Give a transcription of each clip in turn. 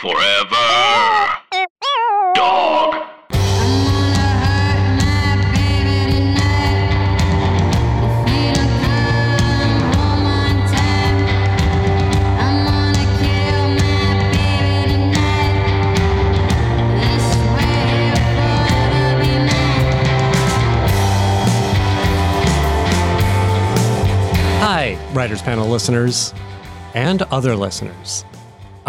Forever. Dog. Hi, Writers Panel listeners and other listeners.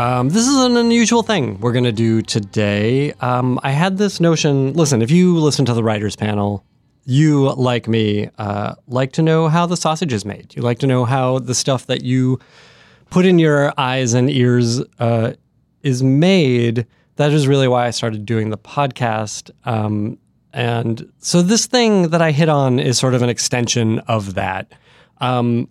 Um, this is an unusual thing we're going to do today. Um, I had this notion listen, if you listen to the Writers Panel, you, like me, uh, like to know how the sausage is made. You like to know how the stuff that you put in your eyes and ears uh, is made. That is really why I started doing the podcast. Um, and so this thing that I hit on is sort of an extension of that. Um,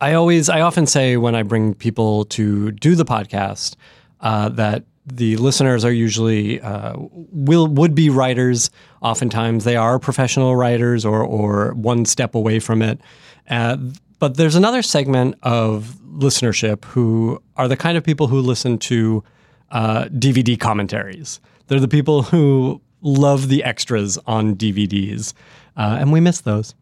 I always, I often say when I bring people to do the podcast uh, that the listeners are usually uh, will would be writers. Oftentimes, they are professional writers or or one step away from it. Uh, but there's another segment of listenership who are the kind of people who listen to uh, DVD commentaries. They're the people who love the extras on DVDs, uh, and we miss those.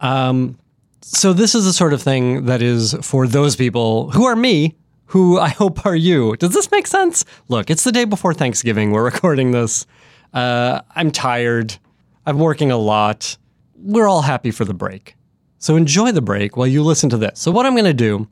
Um, so this is the sort of thing that is for those people who are me, who I hope are you. Does this make sense? Look, it's the day before Thanksgiving. We're recording this. Uh, I'm tired. I'm working a lot. We're all happy for the break. So enjoy the break while you listen to this. So what I'm going to do,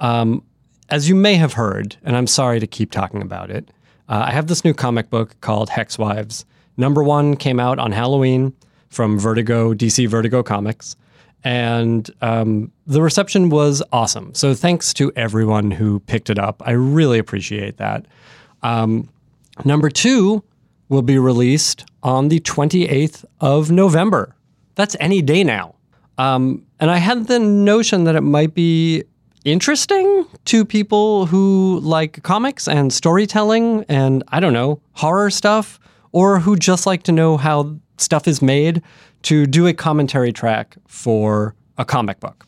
um, as you may have heard, and I'm sorry to keep talking about it, uh, I have this new comic book called Hex Wives. Number one came out on Halloween from Vertigo, DC Vertigo Comics and um, the reception was awesome. So thanks to everyone who picked it up. I really appreciate that. Um, number two will be released on the 28th of November. That's any day now. Um, and I had the notion that it might be interesting to people who like comics and storytelling and, I don't know, horror stuff, or who just like to know how stuff is made to do a commentary track for a comic book.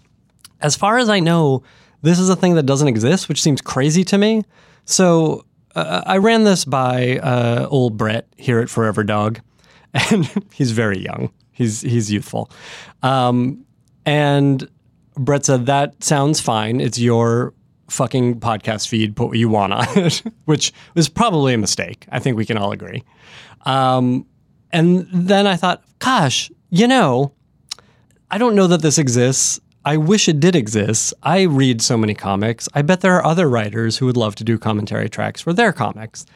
As far as I know, this is a thing that doesn't exist, which seems crazy to me. So uh, I ran this by uh, old Brett here at Forever Dog, and he's very young. He's he's youthful, um, and Brett said that sounds fine. It's your fucking podcast feed. Put what you want on it, which was probably a mistake. I think we can all agree. Um, and then I thought, gosh, you know, I don't know that this exists. I wish it did exist. I read so many comics. I bet there are other writers who would love to do commentary tracks for their comics.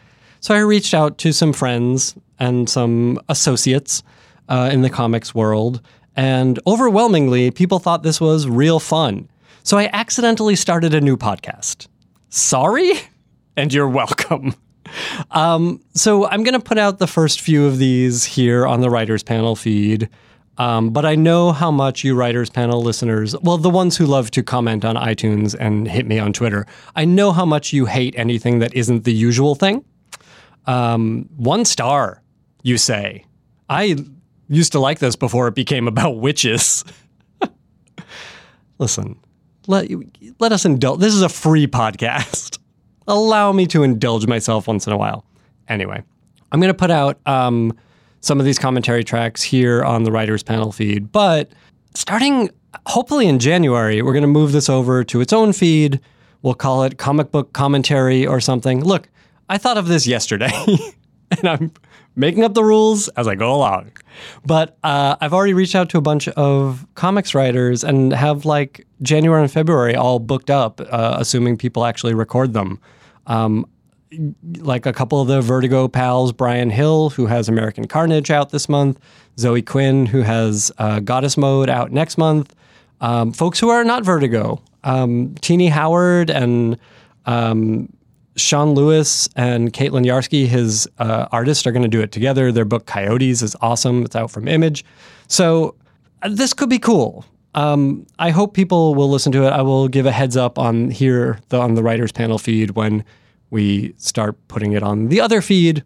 So I reached out to some friends and some associates uh, in the comics world, and overwhelmingly, people thought this was real fun. So I accidentally started a new podcast. Sorry, and you're welcome. Um, so I'm going to put out the first few of these here on the Writers Panel feed. Um, but I know how much you Writers Panel listeners, well, the ones who love to comment on iTunes and hit me on Twitter, I know how much you hate anything that isn't the usual thing. Um, one star, you say. I used to like this before it became about witches. Listen, let, let us indulge. This is a free podcast allow me to indulge myself once in a while. Anyway, I'm going to put out um, some of these commentary tracks here on the writers panel feed, but starting hopefully in January, we're going to move this over to its own feed. We'll call it comic book commentary or something. Look, I thought of this yesterday, and I'm making up the rules as I go along. But uh, I've already reached out to a bunch of comics writers and have like January and February all booked up, uh, assuming people actually record them. Um, like a couple of the Vertigo pals, Bryan Hill, who has American Carnage out this month, Zoe Quinn, who has uh, Goddess Mode out next month, um, folks who are not Vertigo, um, Tini Howard and um, Sean Lewis and Caitlin Yarsky, his uh, artist, are going to do it together. Their book Coyotes is awesome. It's out from Image. So uh, this could be cool. Um, I hope people will listen to it. I will give a heads up on here the, on the writers panel feed when we start putting it on the other feed,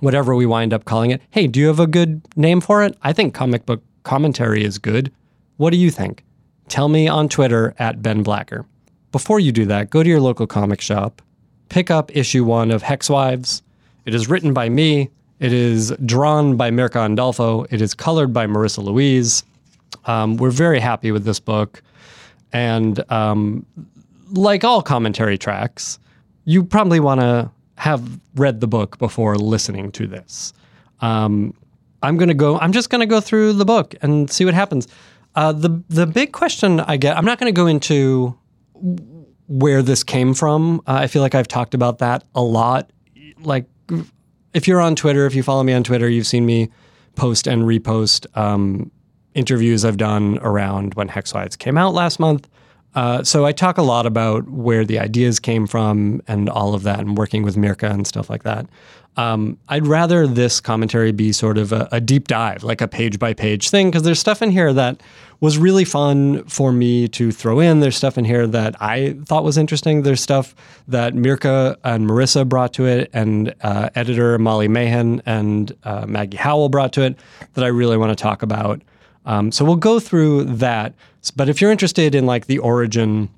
whatever we wind up calling it. Hey, do you have a good name for it? I think comic book commentary is good. What do you think? Tell me on Twitter at Ben Blacker. Before you do that, go to your local comic shop, pick up issue one of Hex Wives. It is written by me. It is drawn by Mirka Andolfo. It is colored by Marissa Louise. Um, we're very happy with this book. And um, like all commentary tracks, you probably want to have read the book before listening to this. Um, I'm gonna go. I'm just gonna go through the book and see what happens. Uh, the the big question I get. I'm not gonna go into where this came from. Uh, I feel like I've talked about that a lot. Like, if you're on Twitter, if you follow me on Twitter, you've seen me post and repost um, interviews I've done around when Hex Wives came out last month. Uh, so I talk a lot about where the ideas came from and all of that, and working with Mirka and stuff like that. Um, I'd rather this commentary be sort of a, a deep dive, like a page by page thing, because there's stuff in here that was really fun for me to throw in. There's stuff in here that I thought was interesting. There's stuff that Mirka and Marissa brought to it, and uh, editor Molly Mahan and uh, Maggie Howell brought to it that I really want to talk about. Um, so we'll go through that. But if you're interested in like the origin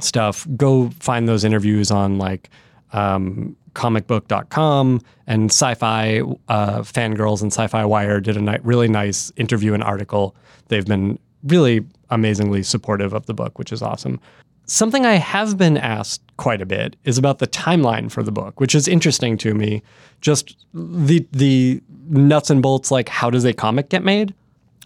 stuff, go find those interviews on like um, comicbook.com and sci-fi uh, fangirls and sci-fi wire did a ni- really nice interview and article. They've been really amazingly supportive of the book which is awesome. Something i have been asked quite a bit is about the timeline for the book which is interesting to me. Just the the nuts and bolts like how does a comic get made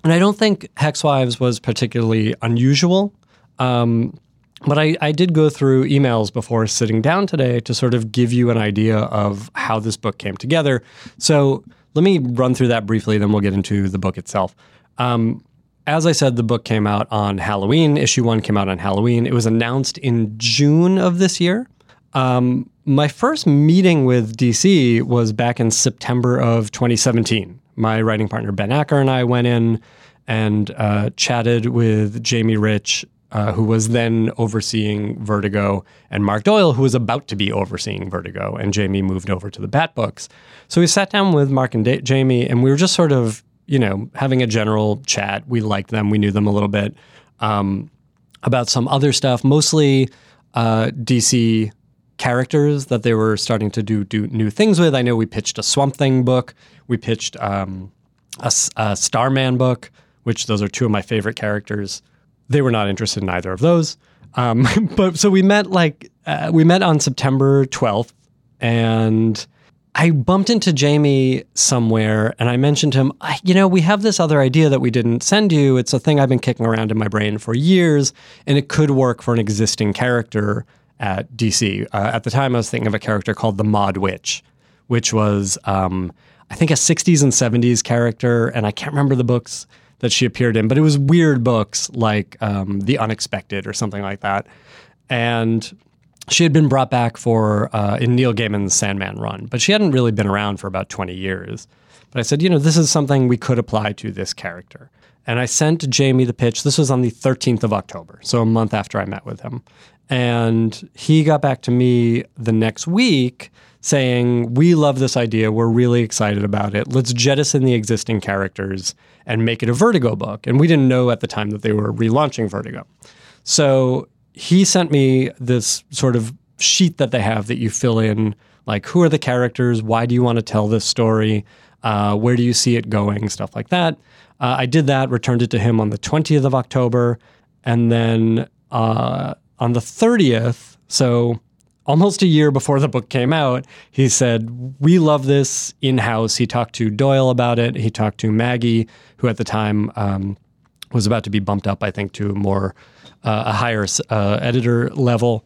and i don't think hex wives was particularly unusual um, but I, I did go through emails before sitting down today to sort of give you an idea of how this book came together. So let me run through that briefly, then we'll get into the book itself. Um, as I said, the book came out on Halloween. Issue one came out on Halloween. It was announced in June of this year. Um, my first meeting with DC was back in September of 2017. My writing partner Ben Acker and I went in and uh, chatted with Jamie Rich uh, who was then overseeing Vertigo, and Mark Doyle, who was about to be overseeing Vertigo, and Jamie moved over to the Bat Books. So we sat down with Mark and da- Jamie, and we were just sort of, you know, having a general chat. We liked them, we knew them a little bit um, about some other stuff, mostly uh, DC characters that they were starting to do do new things with. I know we pitched a Swamp Thing book, we pitched um, a, a Starman book, which those are two of my favorite characters. They were not interested in either of those. Um, but so we met like uh, we met on September 12th, and I bumped into Jamie somewhere, and I mentioned to him, you know, we have this other idea that we didn't send you. It's a thing I've been kicking around in my brain for years, and it could work for an existing character at DC. Uh, at the time, I was thinking of a character called the Mod Witch, which was um, I think a 60s and 70s character, and I can't remember the books that she appeared in, but it was weird books like um, The Unexpected or something like that. And she had been brought back for uh, in Neil Gaiman's Sandman run, but she hadn't really been around for about 20 years. But I said, you know, this is something we could apply to this character. And I sent Jamie the pitch. This was on the 13th of October, so a month after I met with him. And he got back to me the next week saying, We love this idea. We're really excited about it. Let's jettison the existing characters and make it a Vertigo book. And we didn't know at the time that they were relaunching Vertigo. So he sent me this sort of sheet that they have that you fill in like, who are the characters? Why do you want to tell this story? Uh, where do you see it going? Stuff like that. Uh, I did that, returned it to him on the 20th of October. And then uh, on the 30th, so almost a year before the book came out, he said, We love this in house. He talked to Doyle about it. He talked to Maggie, who at the time um, was about to be bumped up, I think, to more uh, a higher uh, editor level.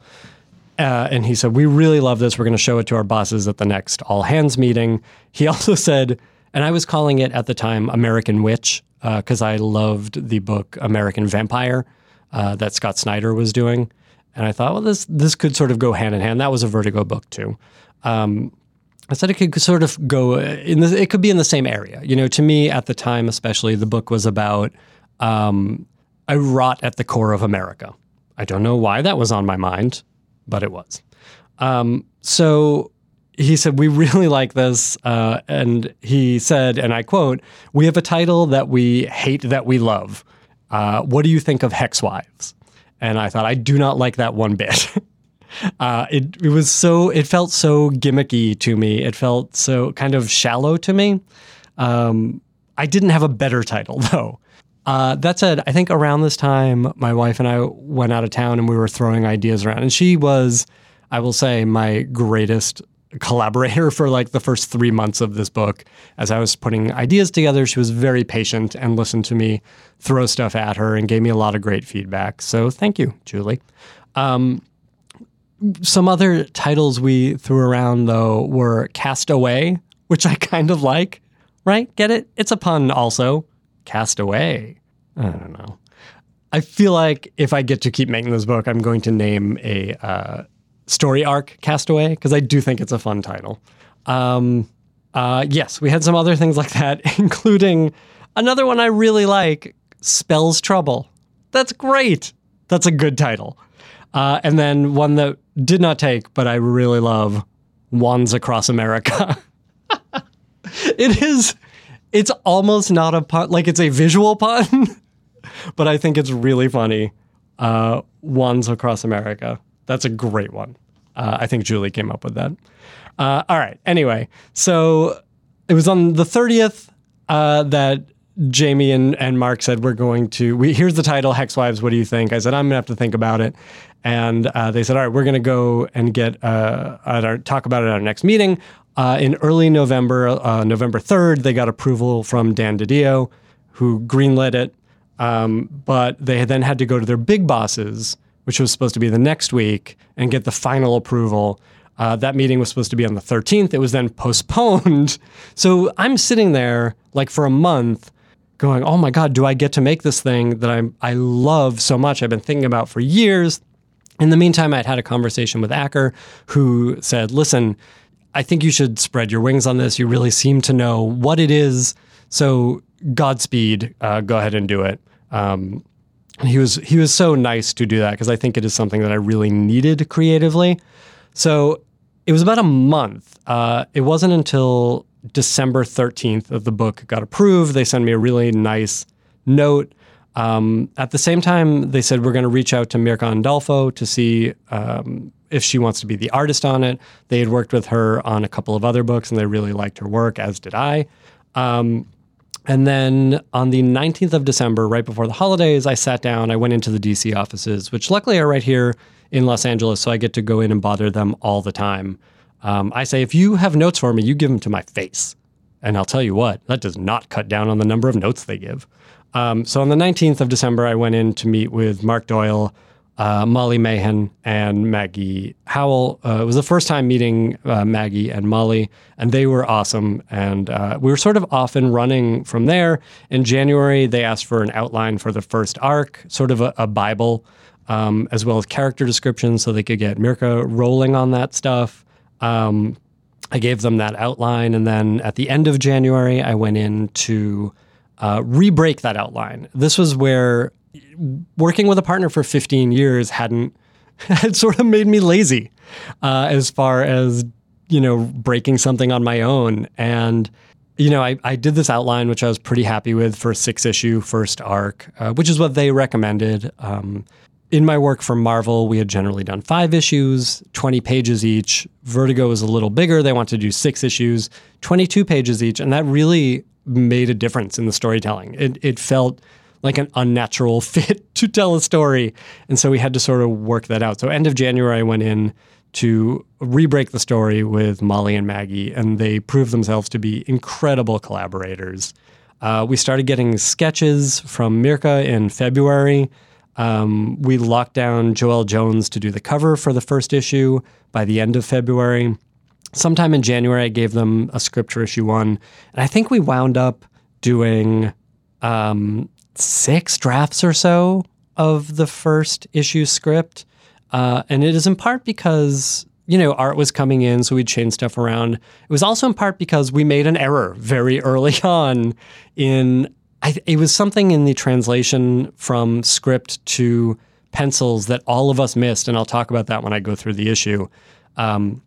Uh, and he said, We really love this. We're going to show it to our bosses at the next all hands meeting. He also said, and I was calling it at the time American Witch because uh, I loved the book American Vampire uh, that Scott Snyder was doing. And I thought, well, this this could sort of go hand in hand. That was a Vertigo book too. Um, I said it could sort of go in the, it could be in the same area. You know, to me at the time, especially, the book was about um, a rot at the core of America. I don't know why that was on my mind, but it was. Um, so he said, We really like this. Uh, and he said, and I quote, We have a title that we hate that we love. Uh, what do you think of Hex Wives? And I thought, I do not like that one bit. Uh, it, it was so, it felt so gimmicky to me. It felt so kind of shallow to me. Um, I didn't have a better title though. Uh, that said, I think around this time, my wife and I went out of town and we were throwing ideas around. And she was, I will say, my greatest collaborator for like the first three months of this book. As I was putting ideas together, she was very patient and listened to me throw stuff at her and gave me a lot of great feedback. So thank you, Julie. Um, some other titles we threw around though were Cast Away, which I kind of like, right? Get it? It's a pun also. Cast Away. I don't know. I feel like if I get to keep making this book, I'm going to name a uh, story arc Castaway because I do think it's a fun title. Um, uh, yes, we had some other things like that, including another one I really like, Spells Trouble. That's great. That's a good title. Uh, and then one that did not take, but I really love, Wands Across America. it is, it's almost not a pun, like it's a visual pun, but I think it's really funny. Uh, Wands Across America. That's a great one. Uh, I think Julie came up with that. Uh, all right. Anyway, so it was on the 30th uh, that Jamie and, and Mark said, We're going to, we, here's the title, Hex Wives. What do you think? I said, I'm going to have to think about it. And uh, they said, All right, we're going to go and get, uh, at our, talk about it at our next meeting. Uh, in early November, November 3rd, they got approval from Dan DiDio, who greenlit it. Um, but they then had to go to their big bosses which was supposed to be the next week, and get the final approval. Uh, that meeting was supposed to be on the 13th. It was then postponed. So I'm sitting there like for a month going, oh my God, do I get to make this thing that I'm, I love so much? I've been thinking about for years. In the meantime, I'd had a conversation with Acker who said, listen, I think you should spread your wings on this. You really seem to know what it is. So Godspeed, uh, go ahead and do it. Um, he was he was so nice to do that because I think it is something that I really needed creatively. So it was about a month. Uh, it wasn't until December 13th of the book got approved. They sent me a really nice note. Um, at the same time, they said we're going to reach out to Mirka Andolfo to see um, if she wants to be the artist on it. They had worked with her on a couple of other books, and they really liked her work, as did I. Um, and then on the 19th of December, right before the holidays, I sat down. I went into the DC offices, which luckily are right here in Los Angeles, so I get to go in and bother them all the time. Um, I say, if you have notes for me, you give them to my face. And I'll tell you what, that does not cut down on the number of notes they give. Um, so on the 19th of December, I went in to meet with Mark Doyle, uh, Molly Mahan and Maggie Howell. Uh, it was the first time meeting uh, Maggie and Molly, and they were awesome. And uh, we were sort of off and running from there. In January, they asked for an outline for the first arc, sort of a, a Bible, um, as well as character descriptions so they could get Mirka rolling on that stuff. Um, I gave them that outline. And then at the end of January, I went in to uh, re break that outline. This was where working with a partner for 15 years hadn't had sort of made me lazy uh, as far as you know breaking something on my own. And you know I, I did this outline which i was pretty happy with for six issue first arc uh, which is what they recommended. Um, in my work for marvel we had generally done five issues 20 pages each. Vertigo was a little bigger. They wanted to do six issues 22 pages each. And that really made a difference in the storytelling. It, it felt like an unnatural fit to tell a story. And so we had to sort of work that out. So end of January, I went in to re-break the story with Molly and Maggie, and they proved themselves to be incredible collaborators. Uh, we started getting sketches from Mirka in February. Um, we locked down Joelle Jones to do the cover for the first issue by the end of February. Sometime in January, I gave them a script for issue one. And I think we wound up doing um, six drafts or so of the first issue script. Uh, and it is in part because, you know, art was coming in, so we'd change stuff around. It was also in part because we made an error very early on in, I, it was something in the translation from script to pencils that all of us missed. And I'll talk about that when I go through the issue. Um,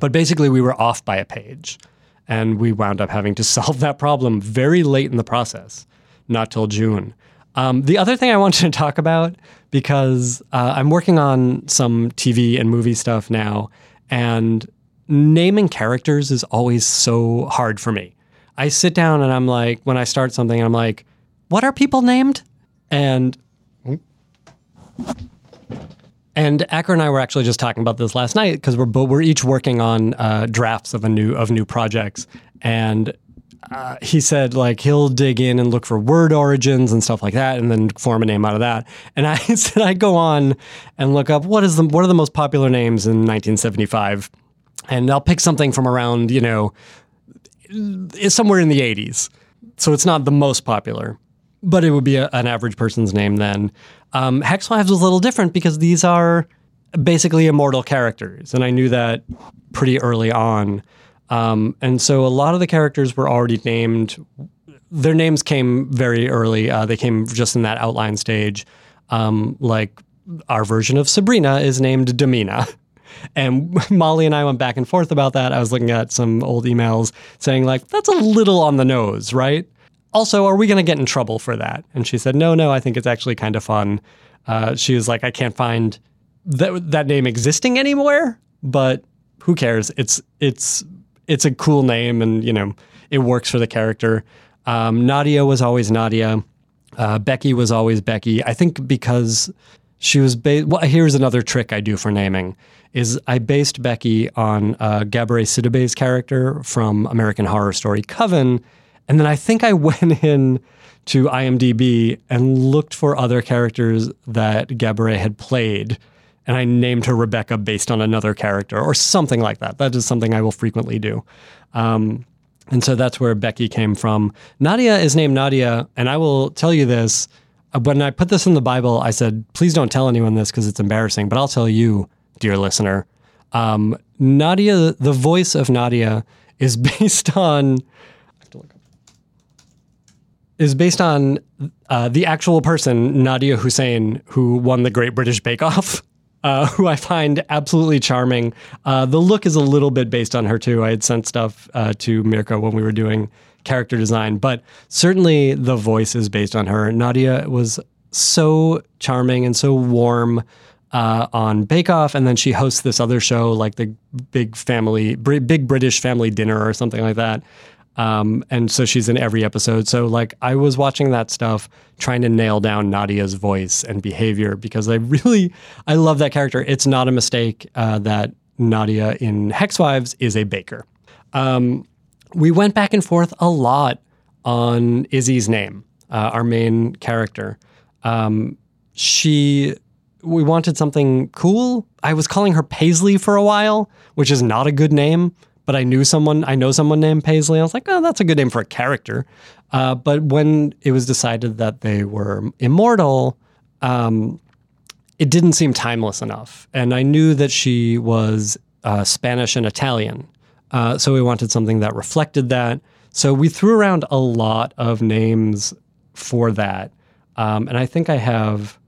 but basically, we were off by a page. And we wound up having to solve that problem very late in the process not till June. Um, the other thing I wanted to talk about because uh, I'm working on some TV and movie stuff now, and naming characters is always so hard for me. I sit down and I'm like, when I start something, I'm like, what are people named? And and Acker and I were actually just talking about this last night because we're we're each working on uh, drafts of a new of new projects, and uh, he said like he'll dig in and look for word origins and stuff like that, and then form a name out of that. And I said I go on and look up what is the what are the most popular names in 1975, and I'll pick something from around you know somewhere in the 80s, so it's not the most popular but it would be a, an average person's name then. Um, Hex Wives was a little different because these are basically immortal characters, and I knew that pretty early on. Um, and so a lot of the characters were already named. Their names came very early. Uh, they came just in that outline stage. Um, like our version of Sabrina is named Damina. And Molly and I went back and forth about that. I was looking at some old emails saying, like, that's a little on the nose, right? also, are we going to get in trouble for that? And she said, no, no, I think it's actually kind of fun. Uh, she was like, I can't find that that name existing anywhere, but who cares? It's it's it's a cool name, and you know it works for the character. Um, Nadia was always Nadia. Uh, Becky was always Becky. I think because she was based. Well, here's another trick I do for naming: is I based Becky on uh, Gabourey Sidibe's character from American Horror Story Coven and then I think I went in to IMDb and looked for other characters that Gabourey had played. And I named her Rebecca based on another character or something like that. That is something I will frequently do. Um, and so that's where Becky came from. Nadia is named Nadia. And I will tell you this uh, when I put this in the Bible, I said, please don't tell anyone this because it's embarrassing, but I'll tell you, dear listener. Um, Nadia, the voice of Nadia is based on is based on uh, the actual person, Nadiya Hussain, who won the Great British Bake Off. Uh, who I find absolutely charming. Uh, the look is a little bit based on her too. I had sent stuff uh, to Mirka when we were doing character design, but certainly the voice is based on her. Nadia was so charming and so warm uh, on Bake Off, and then she hosts this other show like the Big Family, Big British Family Dinner or something like that. Um, and so she's in every episode. So like I was watching that stuff, trying to nail down Nadia's voice and behavior because I really I love that character. It's not a mistake uh, that Nadia in Hex Wives is a baker. Um, we went back and forth a lot on Izzy's name, uh, our main character. Um, she we wanted something cool. I was calling her Paisley for a while, which is not a good name but I knew someone, I know someone named Paisley. I was like, oh, that's a good name for a character. Uh, but when it was decided that they were immortal, um, it didn't seem timeless enough. And I knew that she was uh, Spanish and Italian. Uh, so we wanted something that reflected that. So we threw around a lot of names for that. Um, and I think I have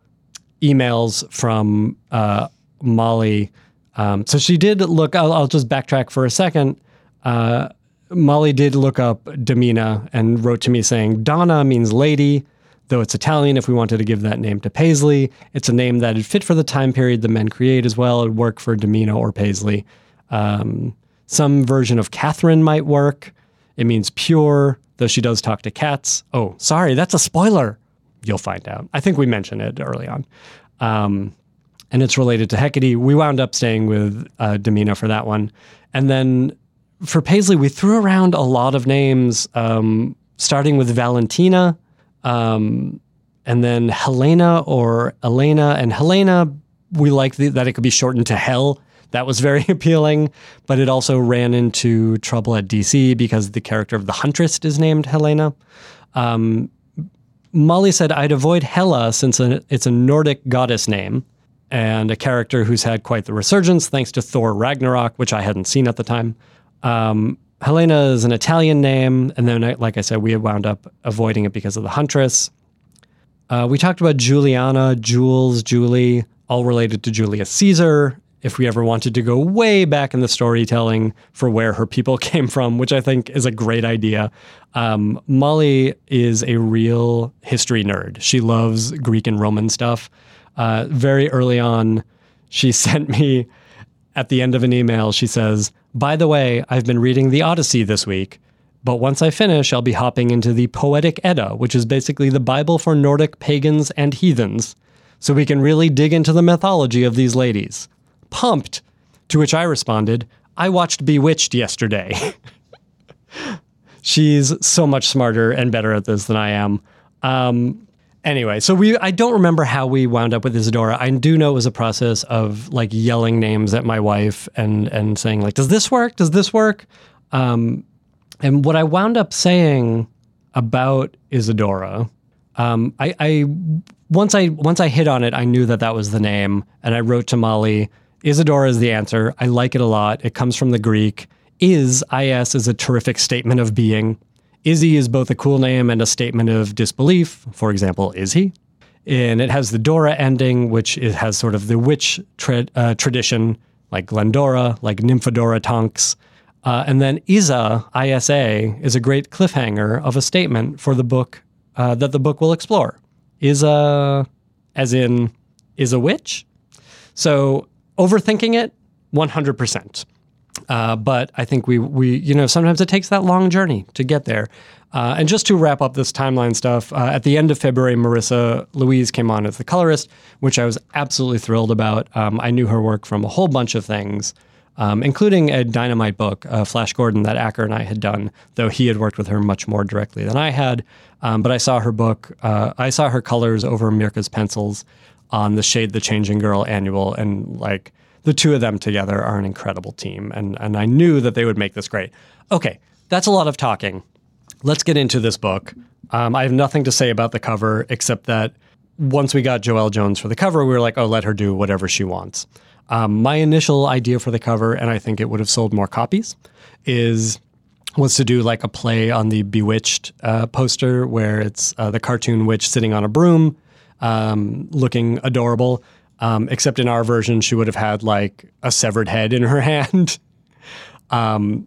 emails from uh, Molly um, so she did look. I'll, I'll, just backtrack for a second. Uh, Molly did look up Damina and wrote to me saying Donna means lady, though it's Italian. If we wanted to give that name to Paisley, it's a name that would fit for the time period the men create as well. It'd work for Damina or Paisley. Um, some version of Catherine might work. It means pure, though she does talk to cats. Oh, sorry, that's a spoiler. You'll find out. I think we mentioned it early on. Um, and it's related to Hecate. We wound up staying with uh, Damina for that one. And then for Paisley, we threw around a lot of names, um, starting with Valentina, um, and then Helena or Elena. And Helena, we liked the, that it could be shortened to Hell. That was very appealing, but it also ran into trouble at DC because the character of the Huntress is named Helena. Um, Molly said, I'd avoid Hela since it's a Nordic goddess name and a character who's had quite the resurgence thanks to Thor Ragnarok, which I hadn't seen at the time. Um, Helena is an Italian name, and then, like I said, we had wound up avoiding it because of the Huntress. Uh, we talked about Juliana, Jules, Julie, all related to Julius Caesar. if we ever wanted to go way back in the storytelling for where her people came from, which I think is a great idea. Um, Molly is a real history nerd. She loves Greek and Roman stuff. Uh, very early on, she sent me at the end of an email, she says, By the way, I've been reading the Odyssey this week, but once I finish, I'll be hopping into the Poetic Edda, which is basically the Bible for Nordic pagans and heathens, so we can really dig into the mythology of these ladies. Pumped! To which I responded, I watched Bewitched yesterday. She's so much smarter and better at this than I am. Um, Anyway, so we I don't remember how we wound up with Isadora. I do know it was a process of like yelling names at my wife and and saying like, "Does this work? Does this work?" Um, and what I wound up saying about Isadora, um, I, I once I once I hit on it, I knew that that was the name, and I wrote to Molly. Isadora is the answer. I like it a lot. It comes from the Greek. Is is is a terrific statement of being. Izzy is both a cool name and a statement of disbelief. For example, is he? And it has the Dora ending, which it has sort of the witch tra- uh, tradition, like Glendora, like Nymphadora Tonks. Uh, and then Isa, ISA, is a great cliffhanger of a statement for the book uh, that the book will explore. Isa, as in, is a witch? So overthinking it, 100%. Uh, but I think we we you know sometimes it takes that long journey to get there. Uh, and just to wrap up this timeline stuff, uh, at the end of February, Marissa Louise came on as the colorist, which I was absolutely thrilled about. Um, I knew her work from a whole bunch of things, um, including a Dynamite book, uh, Flash Gordon, that Acker and I had done, though he had worked with her much more directly than I had. Um, but I saw her book, uh, I saw her colors over Mirka's pencils on the Shade the Changing Girl annual, and like the two of them together are an incredible team. And, and I knew that they would make this great. Okay, that's a lot of talking. Let's get into this book. Um, I have nothing to say about the cover except that once we got Joelle Jones for the cover, we were like, oh, let her do whatever she wants. Um, my initial idea for the cover, and I think it would have sold more copies, is was to do like a play on the Bewitched uh, poster where it's uh, the cartoon witch sitting on a broom, um, looking adorable. Um, except in our version, she would have had like a severed head in her hand. um,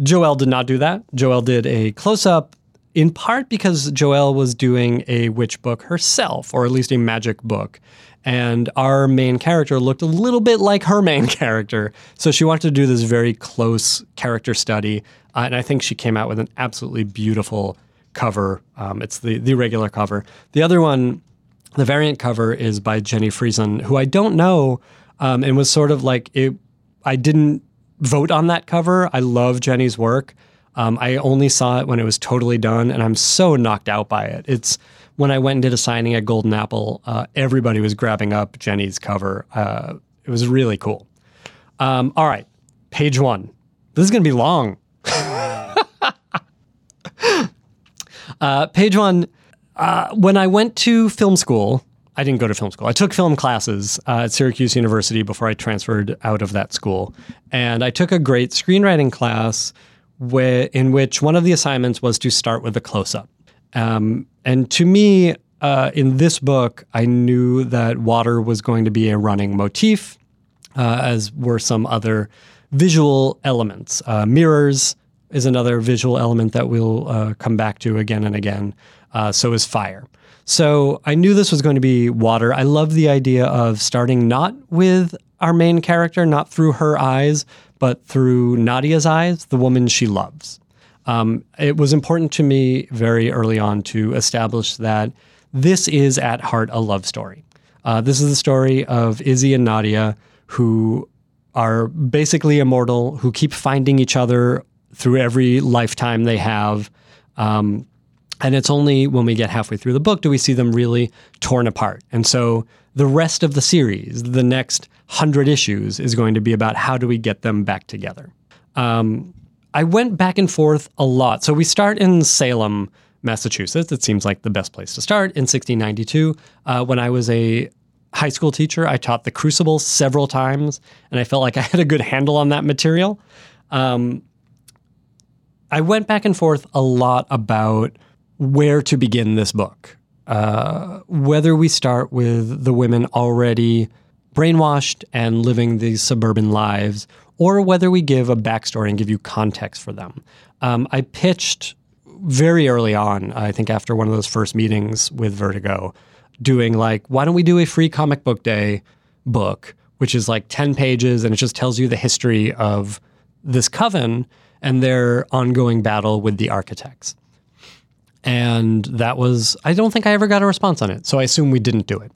Joelle did not do that. Joelle did a close up, in part because Joelle was doing a witch book herself, or at least a magic book. And our main character looked a little bit like her main character. So she wanted to do this very close character study. Uh, and I think she came out with an absolutely beautiful cover. Um, it's the, the regular cover. The other one the variant cover is by Jenny Frison, who I don't know, um, and was sort of like it. I didn't vote on that cover. I love Jenny's work. Um, I only saw it when it was totally done, and I'm so knocked out by it. It's when I went and did a signing at Golden Apple, uh, everybody was grabbing up Jenny's cover. Uh, it was really cool. Um, all right, page one. This is going to be long. uh, page one uh, when I went to film school, I didn't go to film school. I took film classes uh, at Syracuse University before I transferred out of that school. And I took a great screenwriting class wh- in which one of the assignments was to start with a close up. Um, and to me, uh, in this book, I knew that water was going to be a running motif, uh, as were some other visual elements. Uh, mirrors is another visual element that we'll uh, come back to again and again uh, so is fire. So I knew this was going to be water. I love the idea of starting not with our main character, not through her eyes, but through Nadia's eyes, the woman she loves. Um, it was important to me very early on to establish that this is at heart a love story. Uh, this is the story of Izzy and Nadia, who are basically immortal, who keep finding each other through every lifetime they have. Um, and it's only when we get halfway through the book do we see them really torn apart. And so the rest of the series, the next hundred issues, is going to be about how do we get them back together. Um, I went back and forth a lot. So we start in Salem, Massachusetts. It seems like the best place to start in 1692. Uh, when I was a high school teacher, I taught the Crucible several times, and I felt like I had a good handle on that material. Um, I went back and forth a lot about where to begin this book. Uh, whether we start with the women already brainwashed and living these suburban lives, or whether we give a backstory and give you context for them. Um, I pitched very early on, I think after one of those first meetings with Vertigo, doing like, why don't we do a free comic book day book, which is like 10 pages and it just tells you the history of this coven and their ongoing battle with the architects. And that was, I don't think I ever got a response on it. So I assume we didn't do it.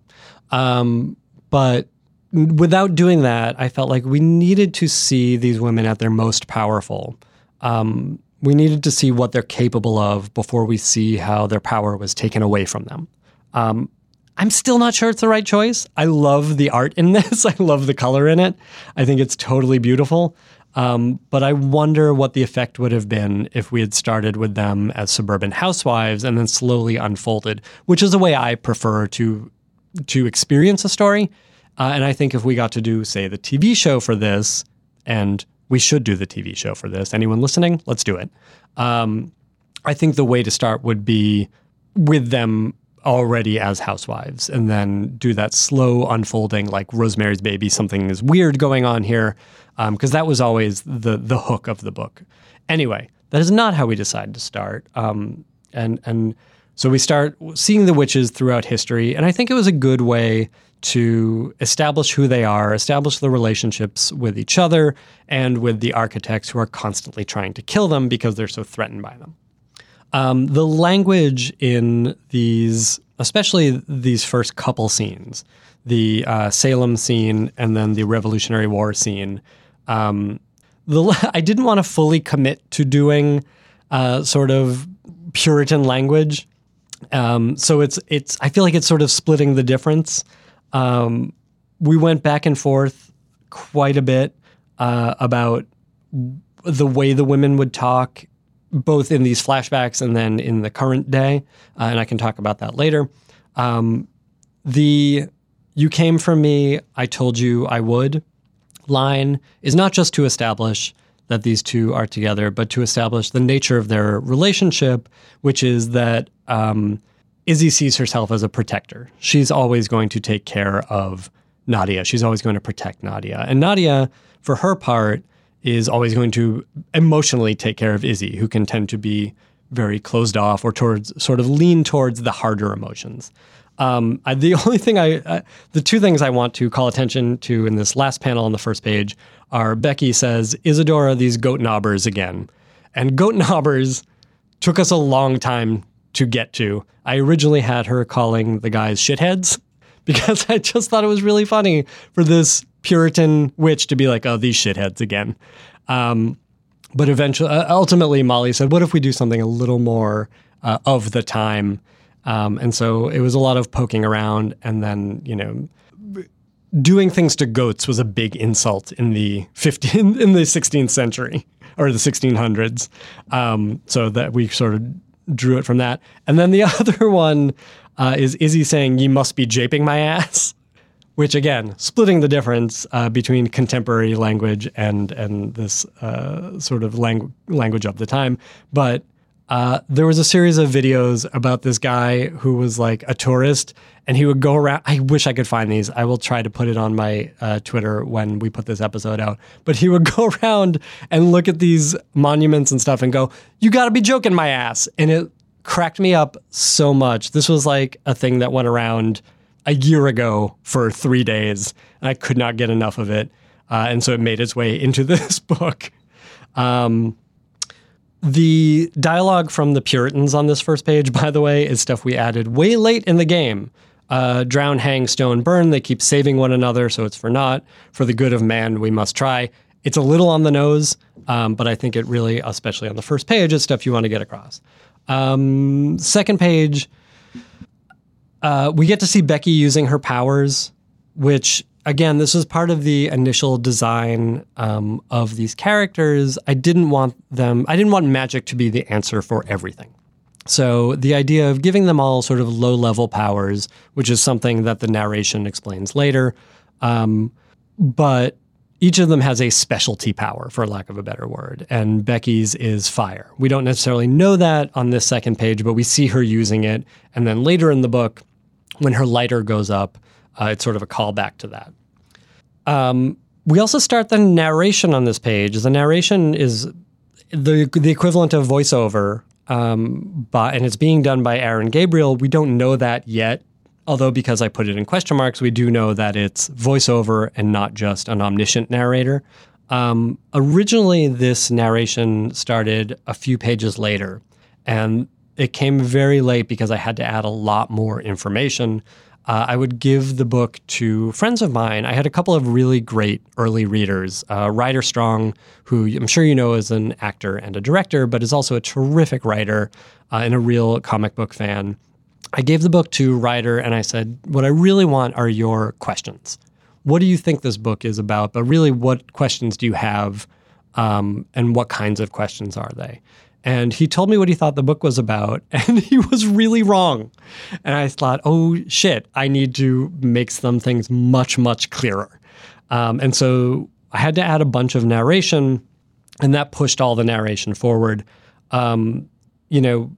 Um, but without doing that, I felt like we needed to see these women at their most powerful. Um, we needed to see what they're capable of before we see how their power was taken away from them. Um, I'm still not sure it's the right choice. I love the art in this. I love the color in it. I think it's totally beautiful. Um, but I wonder what the effect would have been if we had started with them as suburban housewives and then slowly unfolded, which is the way I prefer to to experience a story. Uh, and I think if we got to do, say, the TV show for this, and we should do the TV show for this. Anyone listening? Let's do it. Um, I think the way to start would be with them already as housewives and then do that slow unfolding like Rosemary's Baby, something is weird going on here. Because um, that was always the the hook of the book. Anyway, that is not how we decided to start. Um, and and so we start seeing the witches throughout history, and I think it was a good way to establish who they are, establish the relationships with each other and with the architects who are constantly trying to kill them because they're so threatened by them. Um, the language in these, especially these first couple scenes, the uh, Salem scene and then the Revolutionary War scene, um, the, I didn't want to fully commit to doing uh, sort of Puritan language. Um, so it's it's I feel like it's sort of splitting the difference. Um, we went back and forth quite a bit uh, about the way the women would talk both in these flashbacks and then in the current day, uh, and I can talk about that later. Um, the "You came from me, I told you I would" line is not just to establish that these two are together, but to establish the nature of their relationship, which is that um, Izzy sees herself as a protector. She's always going to take care of Nadia. She's always going to protect Nadia, and Nadia, for her part, is always going to emotionally take care of Izzy, who can tend to be very closed off or towards sort of lean towards the harder emotions. Um, I, the only thing I, uh, the two things I want to call attention to in this last panel on the first page are Becky says, Isadora, these goat knobbers again. And goat knobbers took us a long time to get to. I originally had her calling the guys shitheads because I just thought it was really funny for this Puritan witch to be like, oh, these shitheads again. Um, but eventually, uh, ultimately, Molly said, what if we do something a little more uh, of the time? Um, and so it was a lot of poking around and then, you know, doing things to goats was a big insult in the 15 in the 16th century or the 1600s. Um, so that we sort of drew it from that. And then the other one uh, is Izzy saying, "You must be japing my ass," which again, splitting the difference uh, between contemporary language and and this uh, sort of lang- language of the time, but. Uh, there was a series of videos about this guy who was like a tourist and he would go around. I wish I could find these. I will try to put it on my uh, Twitter when we put this episode out. But he would go around and look at these monuments and stuff and go, "You got to be joking my ass!" And it cracked me up so much. This was like a thing that went around a year ago for three days, and I could not get enough of it. Uh, and so it made its way into this book. Um, the dialogue from the Puritans on this first page, by the way, is stuff we added way late in the game uh, drown, hang, stone, burn. They keep saving one another, so it's for naught. For the good of man, we must try. It's a little on the nose, um, but I think it really, especially on the first page, is stuff you want to get across. Um, second page, uh, we get to see Becky using her powers, which again, this was part of the initial design um, of these characters. I didn't want them. I didn't want magic to be the answer for everything. So the idea of giving them all sort of low level powers, which is something that the narration explains later, um, but each of them has a specialty power, for lack of a better word, and Becky's is fire. We don't necessarily know that on this second page, but we see her using it, and then later in the book, when her lighter goes up, uh, it's sort of a callback to that. Um, we also start the narration on this page. The narration is the the equivalent of voiceover, um, by, and it's being done by Aaron Gabriel. We don't know that yet, although because I put it in question marks, we do know that it's voiceover and not just an omniscient narrator. Um, originally, this narration started a few pages later, and it came very late because I had to add a lot more information. Uh, I would give the book to friends of mine. I had a couple of really great early readers. Uh, Ryder Strong, who I'm sure you know is an actor and a director, but is also a terrific writer uh, and a real comic book fan. I gave the book to Ryder and I said, What I really want are your questions. What do you think this book is about? But really, what questions do you have? Um, and what kinds of questions are they? and he told me what he thought the book was about, and he was really wrong. And I thought, oh shit, I need to make some things much, much clearer. Um, and so I had to add a bunch of narration, and that pushed all the narration forward. Um, you know,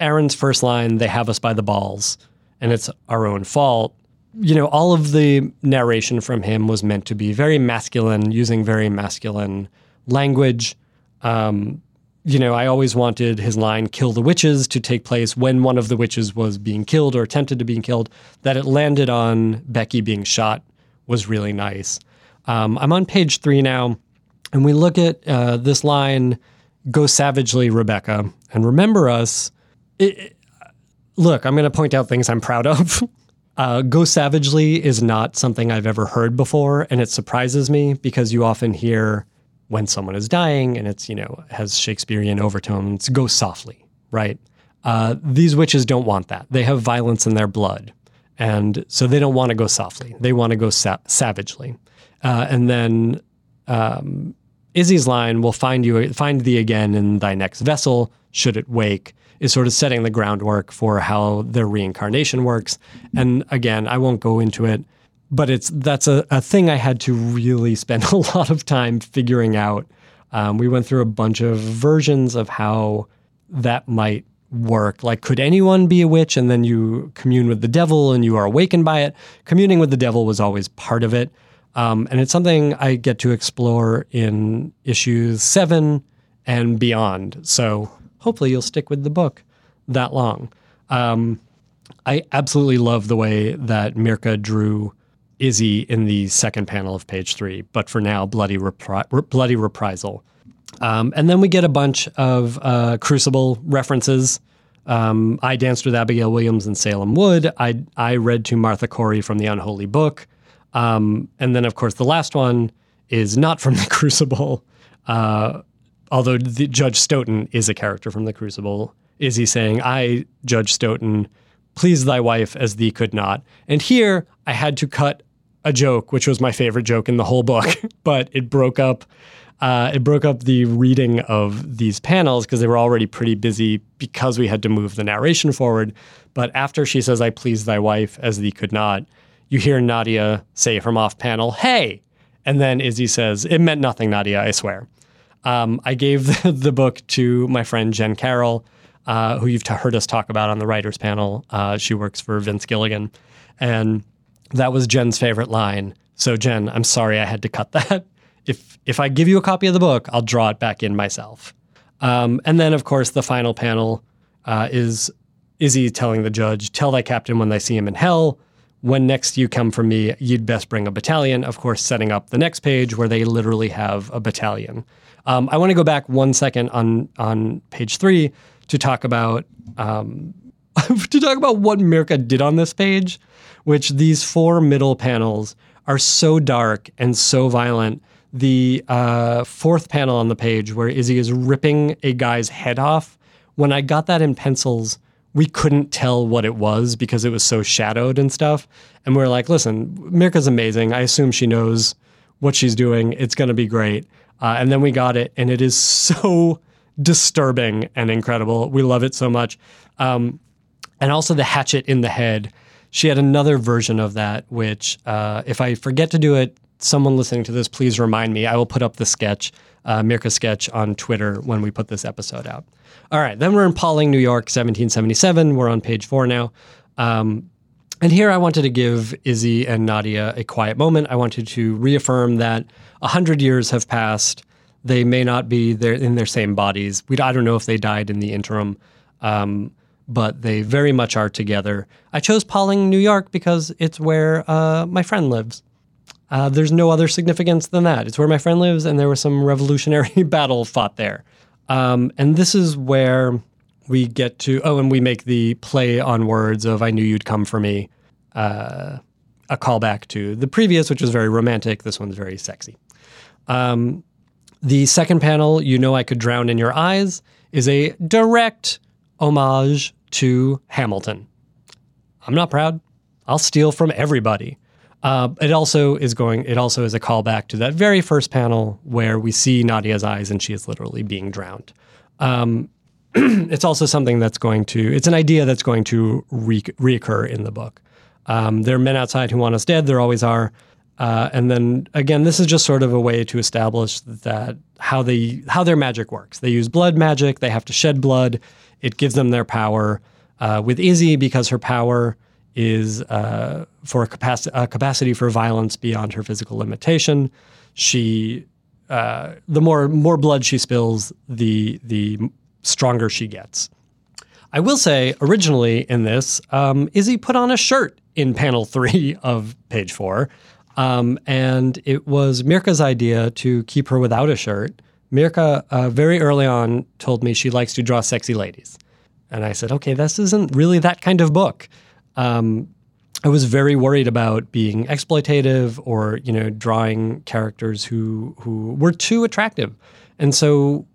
Aaron's first line, they have us by the balls, and it's our own fault. You know, all of the narration from him was meant to be very masculine, using very masculine language. Um, you know, I always wanted his line "kill the witches" to take place when one of the witches was being killed or attempted to be killed. That it landed on Becky being shot was really nice. Um, I'm on page three now, and we look at uh, this line: "Go savagely, Rebecca, and remember us." It, look, I'm going to point out things I'm proud of. Uh, go savagely is not something I've ever heard before, and it surprises me because you often hear when someone is dying and it's, you know, has Shakespearean overtones, go softly, right? Uh, these witches don't want that. They have violence in their blood. And so they don't want to go softly. They want to go sa- savagely. Uh, and then um, Izzy's line, will find you, find thee again in thy next vessel, should it wake, is sort of setting the groundwork for how their reincarnation works. And again, I won't go into it but it's that's a, a thing I had to really spend a lot of time figuring out. Um, we went through a bunch of versions of how that might work. Like, could anyone be a witch and then you commune with the devil and you are awakened by it? Communing with the devil was always part of it. Um, and it's something I get to explore in issues seven and beyond. So hopefully you'll stick with the book that long. Um, I absolutely love the way that Mirka drew Izzy in the second panel of page three, but for now, bloody repri- bloody reprisal. Um, and then we get a bunch of uh, Crucible references. Um, I danced with Abigail Williams in Salem Wood. I I read to Martha Corey from the Unholy Book, um, and then of course the last one is not from the Crucible, uh, although the, Judge Stoughton is a character from the Crucible. Is he saying, "I, Judge Stoughton, please thy wife as thee could not." And here I had to cut a joke, which was my favorite joke in the whole book, but it broke up. Uh, it broke up the reading of these panels because they were already pretty busy because we had to move the narration forward. But after she says, "I please thy wife as thee could not," you hear Nadia say from off panel, "Hey," and then Izzy says, "It meant nothing, Nadia. I swear." Um, I gave the, book to my friend Jen Carroll, uh, who you've heard us talk about on the writers panel. Uh, she works for Vince Gilligan, and that was Jen's favorite line. So Jen, I'm sorry I had to cut that. If if I give you a copy of the book, I'll draw it back in myself. Um, and then, of course, the final panel uh, is Izzy telling the judge, "Tell thy captain when they see him in hell. When next you come for me, you'd best bring a battalion." Of course, setting up the next page where they literally have a battalion. Um, I want to go back one second on on page three to talk about um, to talk about what Mirka did on this page which these four middle panels are so dark and so violent. The uh, fourth panel on the page, where Izzy is ripping a guy's head off, when I got that in pencils, we couldn't tell what it was because it was so shadowed and stuff. And we are like, listen, Mirka's amazing. I assume she knows what she's doing. It's going to be great. Uh, and then we got it, and it is so disturbing and incredible. We love it so much. Um, and also the hatchet in the head she had another version of that, which, uh, if I forget to do it, someone listening to this, please remind me. I will put up the sketch, uh, Mirka sketch, on Twitter when we put this episode out. All right, then we're in Pawling, New York, 1777. We're on page four now. Um, and here I wanted to give Izzy and Nadia a quiet moment. I wanted to reaffirm that a hundred years have passed. They may not be there in their same bodies. We, I don't know if they died in the interim, um, but they very much are together. I chose Pawling, New York, because it's where uh, my friend lives. Uh, there's no other significance than that. It's where my friend lives, and there was some revolutionary battle fought there. Um, and this is where we get to, oh, and we make the play on words of I knew you'd come for me, uh, a callback to the previous, which was very romantic. This one's very sexy. Um, the second panel, You Know I Could Drown in Your Eyes, is a direct homage to Hamilton. I'm not proud. I'll steal from everybody. Uh, it also is going. It also is a callback to that very first panel where we see Nadia's eyes and she is literally being drowned. Um, it's also something that's going to. It's an idea that's going to re- reoccur in the book. Um, there are men outside who want us dead. There always are. Uh, and then again, this is just sort of a way to establish that how they how their magic works. They use blood magic. They have to shed blood. It gives them their power. Uh, with Izzy, because her power is uh, for a, capac- a capacity for violence beyond her physical limitation, she uh, the more more blood she spills, the the stronger she gets. I will say, originally in this, um, Izzy put on a shirt in panel three of page four. Um, and it was Mirka's idea to keep her without a shirt. Mirka, uh, very early on, told me she likes to draw sexy ladies. And I said, okay, this isn't really that kind of book. Um, I was very worried about being exploitative or, you know, drawing characters who who were too attractive. And so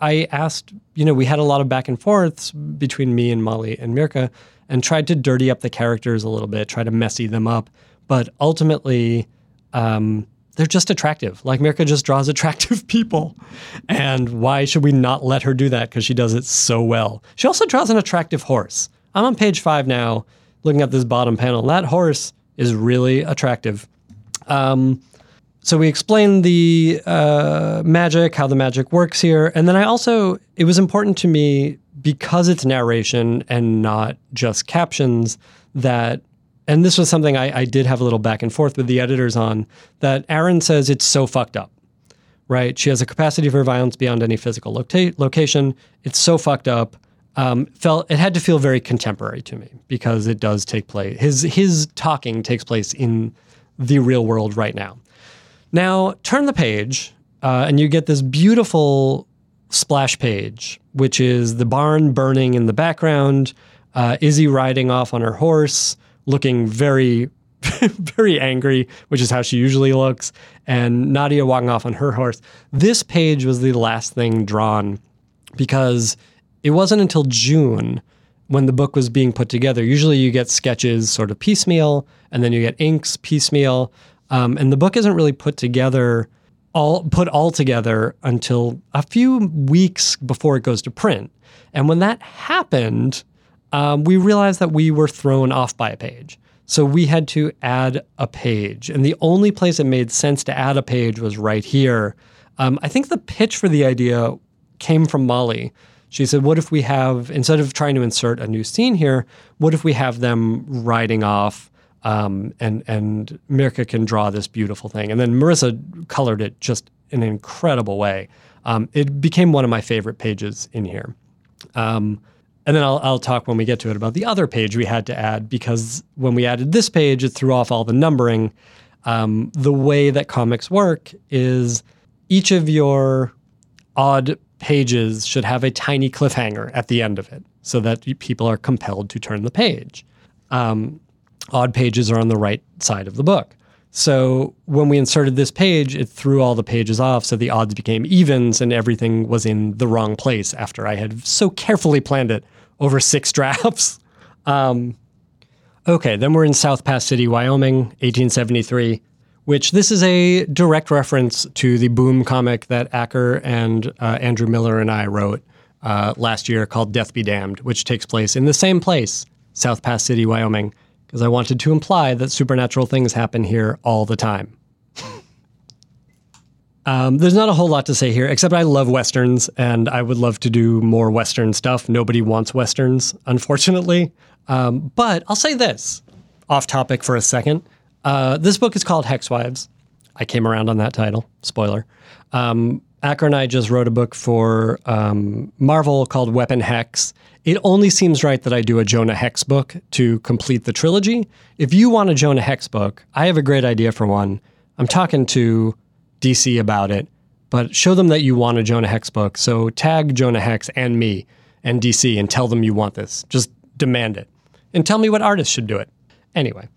I asked, you know, we had a lot of back and forths between me and Molly and Mirka and tried to dirty up the characters a little bit, try to messy them up. But ultimately, um, they're just attractive. Like Mirka just draws attractive people. And why should we not let her do that? Because she does it so well. She also draws an attractive horse. I'm on page five now, looking at this bottom panel. That horse is really attractive. Um, so we explained the uh, magic, how the magic works here, and then I also it was important to me because it's narration and not just captions that. And this was something I, I did have a little back and forth with the editors on. That Aaron says it's so fucked up, right? She has a capacity for violence beyond any physical location. It's so fucked up. Um, felt it had to feel very contemporary to me because it does take place. His his talking takes place in the real world right now. Now, turn the page, uh, and you get this beautiful splash page, which is the barn burning in the background, uh, Izzy riding off on her horse, looking very, very angry, which is how she usually looks, and Nadia walking off on her horse. This page was the last thing drawn because it wasn't until June when the book was being put together. Usually you get sketches sort of piecemeal, and then you get inks piecemeal. Um, and the book isn't really put together all put all together until a few weeks before it goes to print. And when that happened, um, we realized that we were thrown off by a page. So we had to add a page. And the only place it made sense to add a page was right here. Um, I think the pitch for the idea came from Molly. She said, What if we have, instead of trying to insert a new scene here, what if we have them riding off um, and and Mirka can draw this beautiful thing. And then Marissa colored it just in an incredible way. Um, it became one of my favorite pages in here. Um, and then I'll, I'll talk when we get to it about the other page we had to add because when we added this page, it threw off all the numbering. Um, the way that comics work is each of your odd pages should have a tiny cliffhanger at the end of it so that people are compelled to turn the page. Um, odd pages are on the right side of the book. So when we inserted this page, it threw all the pages off, so the odds became evens and everything was in the wrong place after I had so carefully planned it over six drafts. Um, okay, then we're in South Pass City, Wyoming, 1873, which this is a direct reference to the Boom comic that Acker and uh, Andrew Miller and I wrote uh, last year called Death Be Damned, which takes place in the same place, South Pass City, Wyoming because I wanted to imply that supernatural things happen here all the time. um, there's not a whole lot to say here, except I love westerns and I would love to do more western stuff. Nobody wants westerns, unfortunately. Um, but I'll say this off topic for a second. Uh, this book is called Hex Wives. I came around on that title. Spoiler. Um, Acker and I just wrote a book for um, Marvel called Weapon Hex. It only seems right that I do a Jonah Hex book to complete the trilogy. If you want a Jonah Hex book, I have a great idea for one. I'm talking to DC about it, but show them that you want a Jonah Hex book. So tag Jonah Hex and me and DC and tell them you want this. Just demand it. And tell me what artist should do it. Anyway,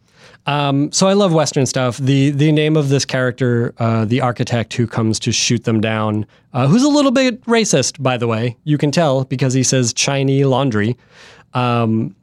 um, so I love Western stuff. The the name of this character, uh, the architect who comes to shoot them down, uh, who's a little bit racist, by the way. You can tell because he says Chinese laundry. Um,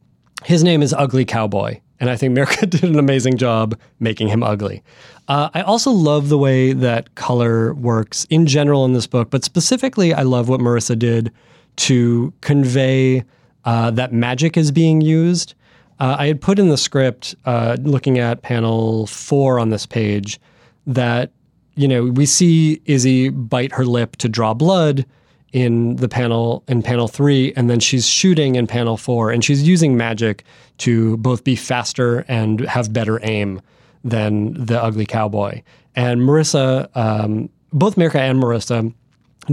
his name is Ugly Cowboy, and I think Mirka did an amazing job making him ugly. Uh, I also love the way that color works in general in this book, but specifically, I love what Marissa did to convey uh, that magic is being used. Uh, I had put in the script, uh, looking at panel four on this page, that you know we see Izzy bite her lip to draw blood in the panel in panel three, and then she's shooting in panel four, and she's using magic to both be faster and have better aim than the ugly cowboy. And Marissa, um, both Mirka and Marissa,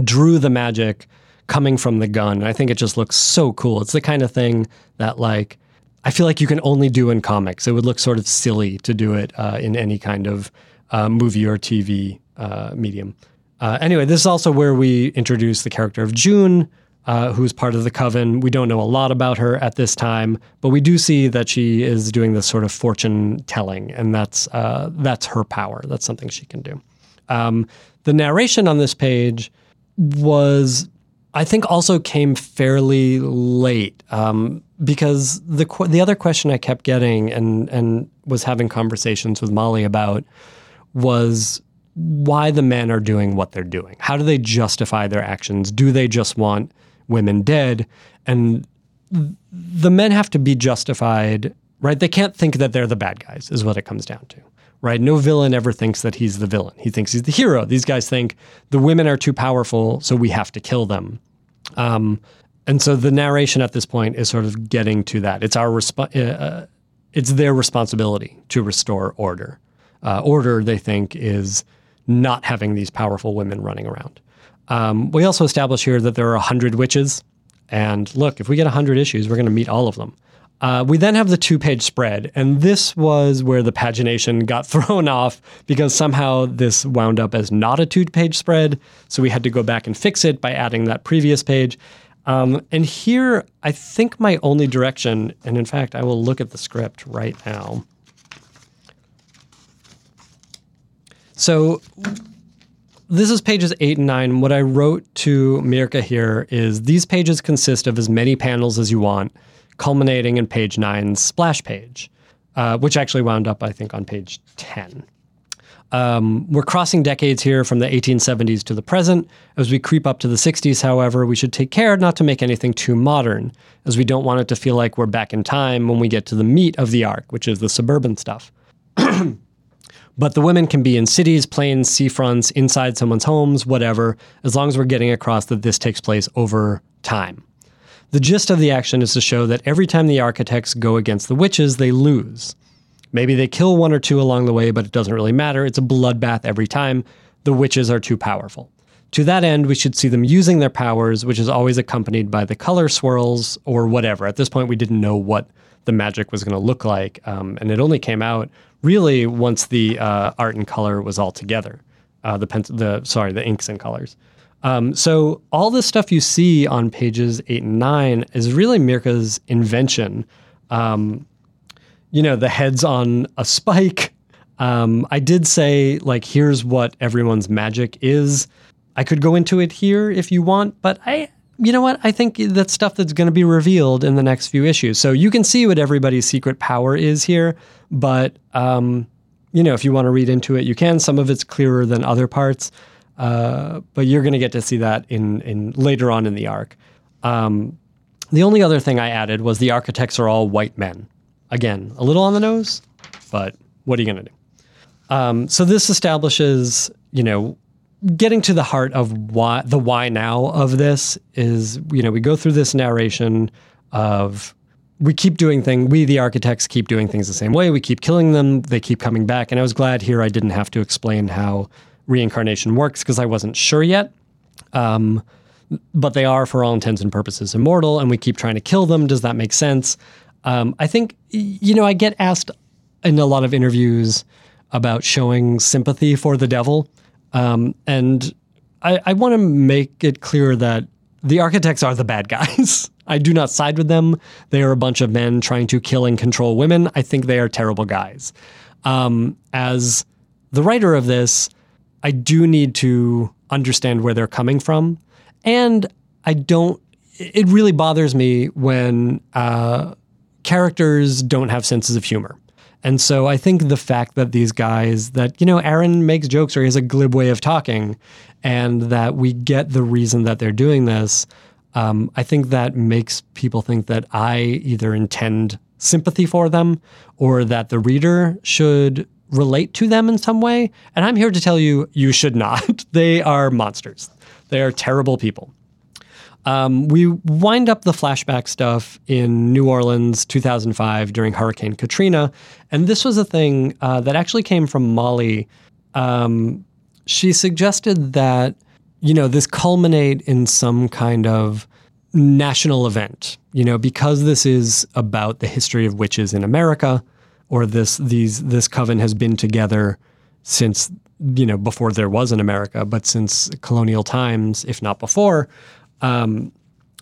drew the magic coming from the gun. And I think it just looks so cool. It's the kind of thing that like I feel like you can only do in comics. It would look sort of silly to do it uh, in any kind of uh, movie or TV uh, medium. Uh, anyway, this is also where we introduce the character of June, uh, who's part of the coven. We don't know a lot about her at this time, but we do see that she is doing this sort of fortune telling, and that's uh, that's her power. That's something she can do. Um, the narration on this page was I think also came fairly late um, because the the other question I kept getting and and was having conversations with Molly about was why the men are doing what they're doing. How do they justify their actions? Do they just want women dead? And the men have to be justified, right? They can't think that they're the bad guys, is what it comes down to right? No villain ever thinks that he's the villain. He thinks he's the hero. These guys think the women are too powerful, so we have to kill them. Um, and so the narration at this point is sort of getting to that. It's our resp- uh, uh, it's their responsibility to restore order. Uh, order, they think, is not having these powerful women running around. Um, we also establish here that there are 100 witches. And look, if we get 100 issues, we're going to meet all of them. Uh, we then have the two page spread, and this was where the pagination got thrown off because somehow this wound up as not a two page spread. So we had to go back and fix it by adding that previous page. Um, and here, I think my only direction, and in fact, I will look at the script right now. So this is pages eight and nine. What I wrote to Mirka here is these pages consist of as many panels as you want culminating in page nine's splash page, uh, which actually wound up, I think, on page 10. Um, we're crossing decades here from the 1870s to the present. As we creep up to the 60s, however, we should take care not to make anything too modern, as we don't want it to feel like we're back in time when we get to the meat of the arc, which is the suburban stuff. but the women can be in cities, plains, seafronts, inside someone's homes, whatever, as long as we're getting across that this takes place over time. The gist of the action is to show that every time the architects go against the witches, they lose. Maybe they kill one or two along the way, but it doesn't really matter. It's a bloodbath every time. The witches are too powerful. To that end, we should see them using their powers, which is always accompanied by the color swirls or whatever. At this point, we didn't know what the magic was going to look like, um, and it only came out really once the uh, art and color was all together. Uh, the pen- the sorry, the inks and colors. Um, so all the stuff you see on pages eight and nine is really Mirka's invention. Um, you know, the heads on a spike. Um, I did say like, here's what everyone's magic is. I could go into it here if you want, but I, you know what? I think that's stuff that's going to be revealed in the next few issues. So you can see what everybody's secret power is here, but um, you know, if you want to read into it, you can. Some of it's clearer than other parts. Uh, but you're going to get to see that in in later on in the arc. Um, the only other thing I added was the architects are all white men. Again, a little on the nose, but what are you going to do? Um, so this establishes, you know, getting to the heart of why the why now of this is, you know, we go through this narration of we keep doing things. We, the architects, keep doing things the same way. We keep killing them. They keep coming back. And I was glad here I didn't have to explain how reincarnation works because I wasn't sure yet. Um, but they are, for all intents and purposes, immortal, and we keep trying to kill them. Does that make sense? Um, I think, you know, I get asked in a lot of interviews about showing sympathy for the devil. Um, and I, I want to make it clear that the architects are the bad guys. I do not side with them. They are a bunch of men trying to kill and control women. I think they are terrible guys. Um, as the writer of this, I do need to understand where they're coming from. And I don't, it really bothers me when uh, characters don't have senses of humor. And so I think the fact that these guys, that, you know, Aaron makes jokes or he has a glib way of talking, and that we get the reason that they're doing this, um, I think that makes people think that I either intend sympathy for them or that the reader should relate to them in some way. And I'm here to tell you, you should not. they are monsters, they are terrible people. Um, we wind up the flashback stuff in New Orleans 2005 during Hurricane Katrina. And this was a thing uh, that actually came from Molly. Um, she suggested that, you know, this culminate in some kind of national event, you know, because this is about the history of witches in America, or this these this coven has been together since you know before there was an America, but since colonial times, if not before um,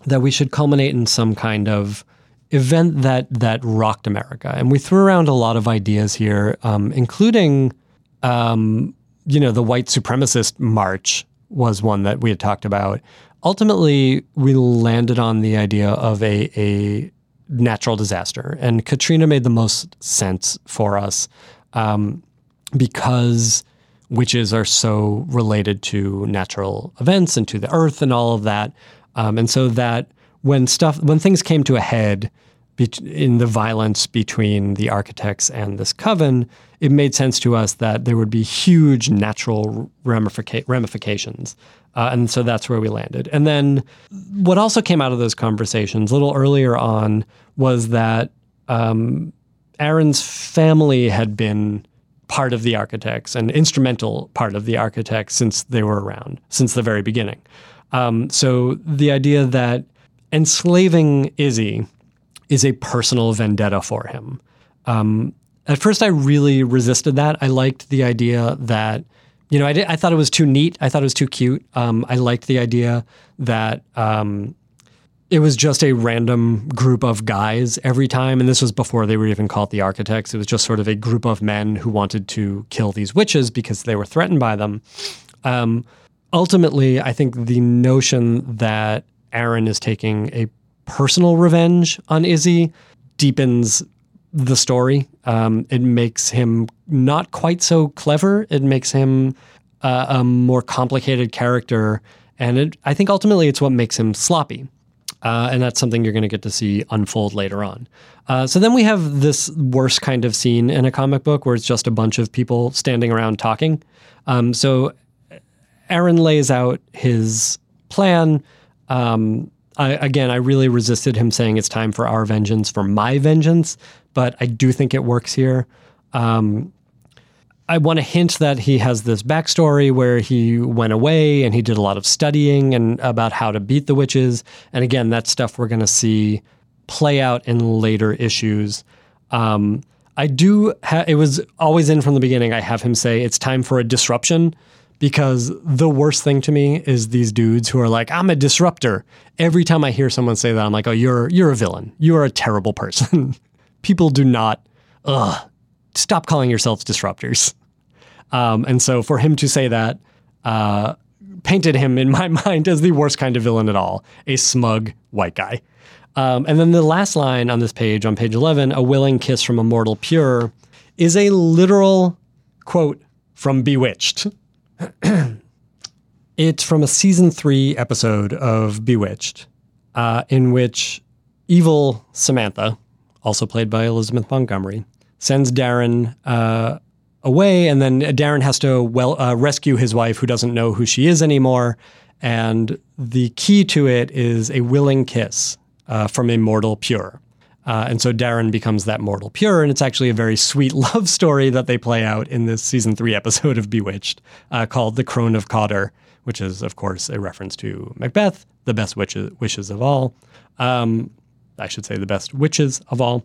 that we should culminate in some kind of event that that rocked America. And we threw around a lot of ideas here, um, including, um, you know, the white supremacist march was one that we had talked about. Ultimately, we landed on the idea of a, a natural disaster, and Katrina made the most sense for us um, because witches are so related to natural events and to the earth and all of that. Um, and so that when stuff, when things came to a head in the violence between the architects and this coven, it made sense to us that there would be huge natural ramifica- ramifications. Uh, and so that's where we landed. And then what also came out of those conversations a little earlier on was that um, Aaron's family had been part of the architects, an instrumental part of the architects since they were around, since the very beginning. Um, so the idea that enslaving Izzy is a personal vendetta for him. Um, at first, I really resisted that. I liked the idea that, you know, I, did, I thought it was too neat. I thought it was too cute. Um, I liked the idea that um, it was just a random group of guys every time. And this was before they were even called the architects. It was just sort of a group of men who wanted to kill these witches because they were threatened by them. Um, ultimately, I think the notion that Aaron is taking a personal revenge on Izzy deepens the story. Um, it makes him not quite so clever. It makes him uh, a more complicated character. And it, I think ultimately it's what makes him sloppy. Uh, and that's something you're going to get to see unfold later on. Uh, so then we have this worst kind of scene in a comic book where it's just a bunch of people standing around talking. Um, so Aaron lays out his plan. Um, I, again, I really resisted him saying it's time for our vengeance, for my vengeance, but I do think it works here. Um, I want to hint that he has this backstory where he went away and he did a lot of studying and about how to beat the witches. And again, that's stuff we're going to see play out in later issues. Um, I do. Ha- it was always in from the beginning. I have him say it's time for a disruption because the worst thing to me is these dudes who are like, I'm a disruptor. Every time I hear someone say that, I'm like, oh, you're you're a villain. You are a terrible person. People do not. Ugh. Stop calling yourselves disruptors. Um, and so for him to say that uh, painted him in my mind as the worst kind of villain at all a smug white guy. Um, and then the last line on this page, on page 11, a willing kiss from a mortal pure, is a literal quote from Bewitched. it's from a season three episode of Bewitched, uh, in which evil Samantha, also played by Elizabeth Montgomery, sends Darrin uh, away, and then Darrin has to well uh, rescue his wife, who doesn't know who she is anymore. And the key to it is a willing kiss uh, from Immortal Pure. Uh, and so Darrin becomes that mortal pure, and it's actually a very sweet love story that they play out in this season three episode of Bewitched uh, called The Crone of Cawdor, which is, of course, a reference to Macbeth, the best witches, wishes of all. Um, I should say the best witches of all.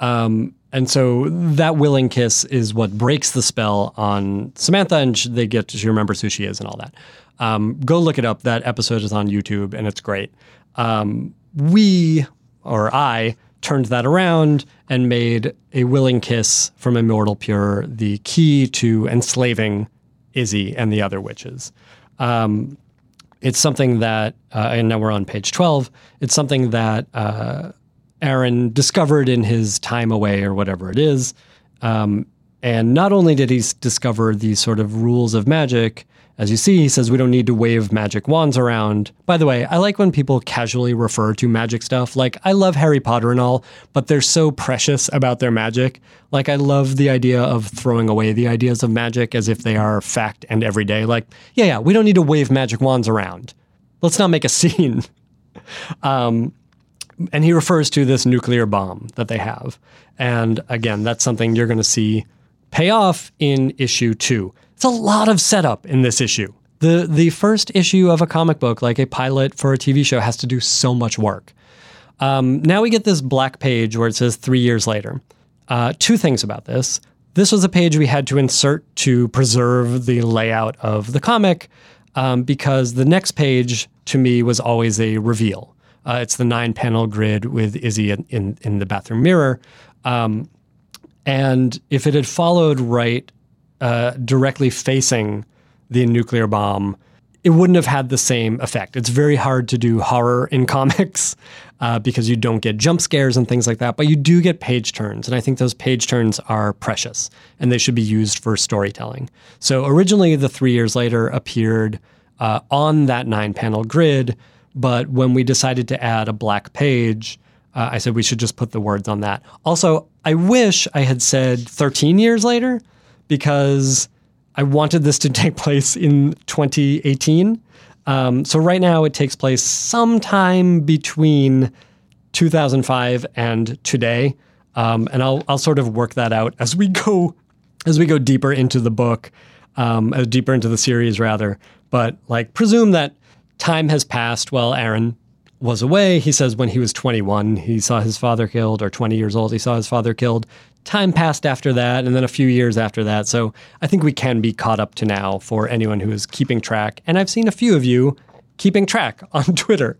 Um, and so that willing kiss is what breaks the spell on Samantha, and they get to, she remembers who she is and all that. Um, go look it up. That episode is on YouTube, and it's great. Um, we, or I, turned that around and made a willing kiss from Immortal Pure the key to enslaving Izzy and the other witches. Um, it's something that, uh, and now we're on page 12, it's something that uh, Aaron discovered in his time away or whatever it is. Um, and not only did he discover these sort of rules of magic, as you see, he says we don't need to wave magic wands around. By the way, I like when people casually refer to magic stuff. Like, I love Harry Potter and all, but they're so precious about their magic. Like, I love the idea of throwing away the ideas of magic as if they are fact and everyday. Like, yeah, yeah, we don't need to wave magic wands around. Let's not make a scene. um, and he refers to this nuclear bomb that they have. And again, that's something you're going to see pay off in issue two. It's a lot of setup in this issue. The the first issue of a comic book, like a pilot for a TV show, has to do so much work. Um, now we get this black page where it says three years later. Uh, two things about this. This was a page we had to insert to preserve the layout of the comic um, because the next page to me was always a reveal. Uh, it's the nine panel grid with Izzy in, in, in the bathroom mirror. Um, and if it had followed right uh, directly facing the nuclear bomb, it wouldn't have had the same effect. It's very hard to do horror in comics uh, because you don't get jump scares and things like that, but you do get page turns. And I think those page turns are precious and they should be used for storytelling. So originally, the three years later appeared uh, on that nine panel grid, but when we decided to add a black page, uh, I said we should just put the words on that. Also, I wish I had said 13 years later because I wanted this to take place in 2018. Um, so right now it takes place sometime between 2005 and today, um, and I'll I'll sort of work that out as we go as we go deeper into the book, um, uh, deeper into the series rather. But like presume that time has passed while Aaron was away. He says when he was 21, he saw his father killed, or 20 years old, he saw his father killed time passed after that, and then a few years after that. So I think we can be caught up to now for anyone who is keeping track. And I've seen a few of you keeping track on Twitter.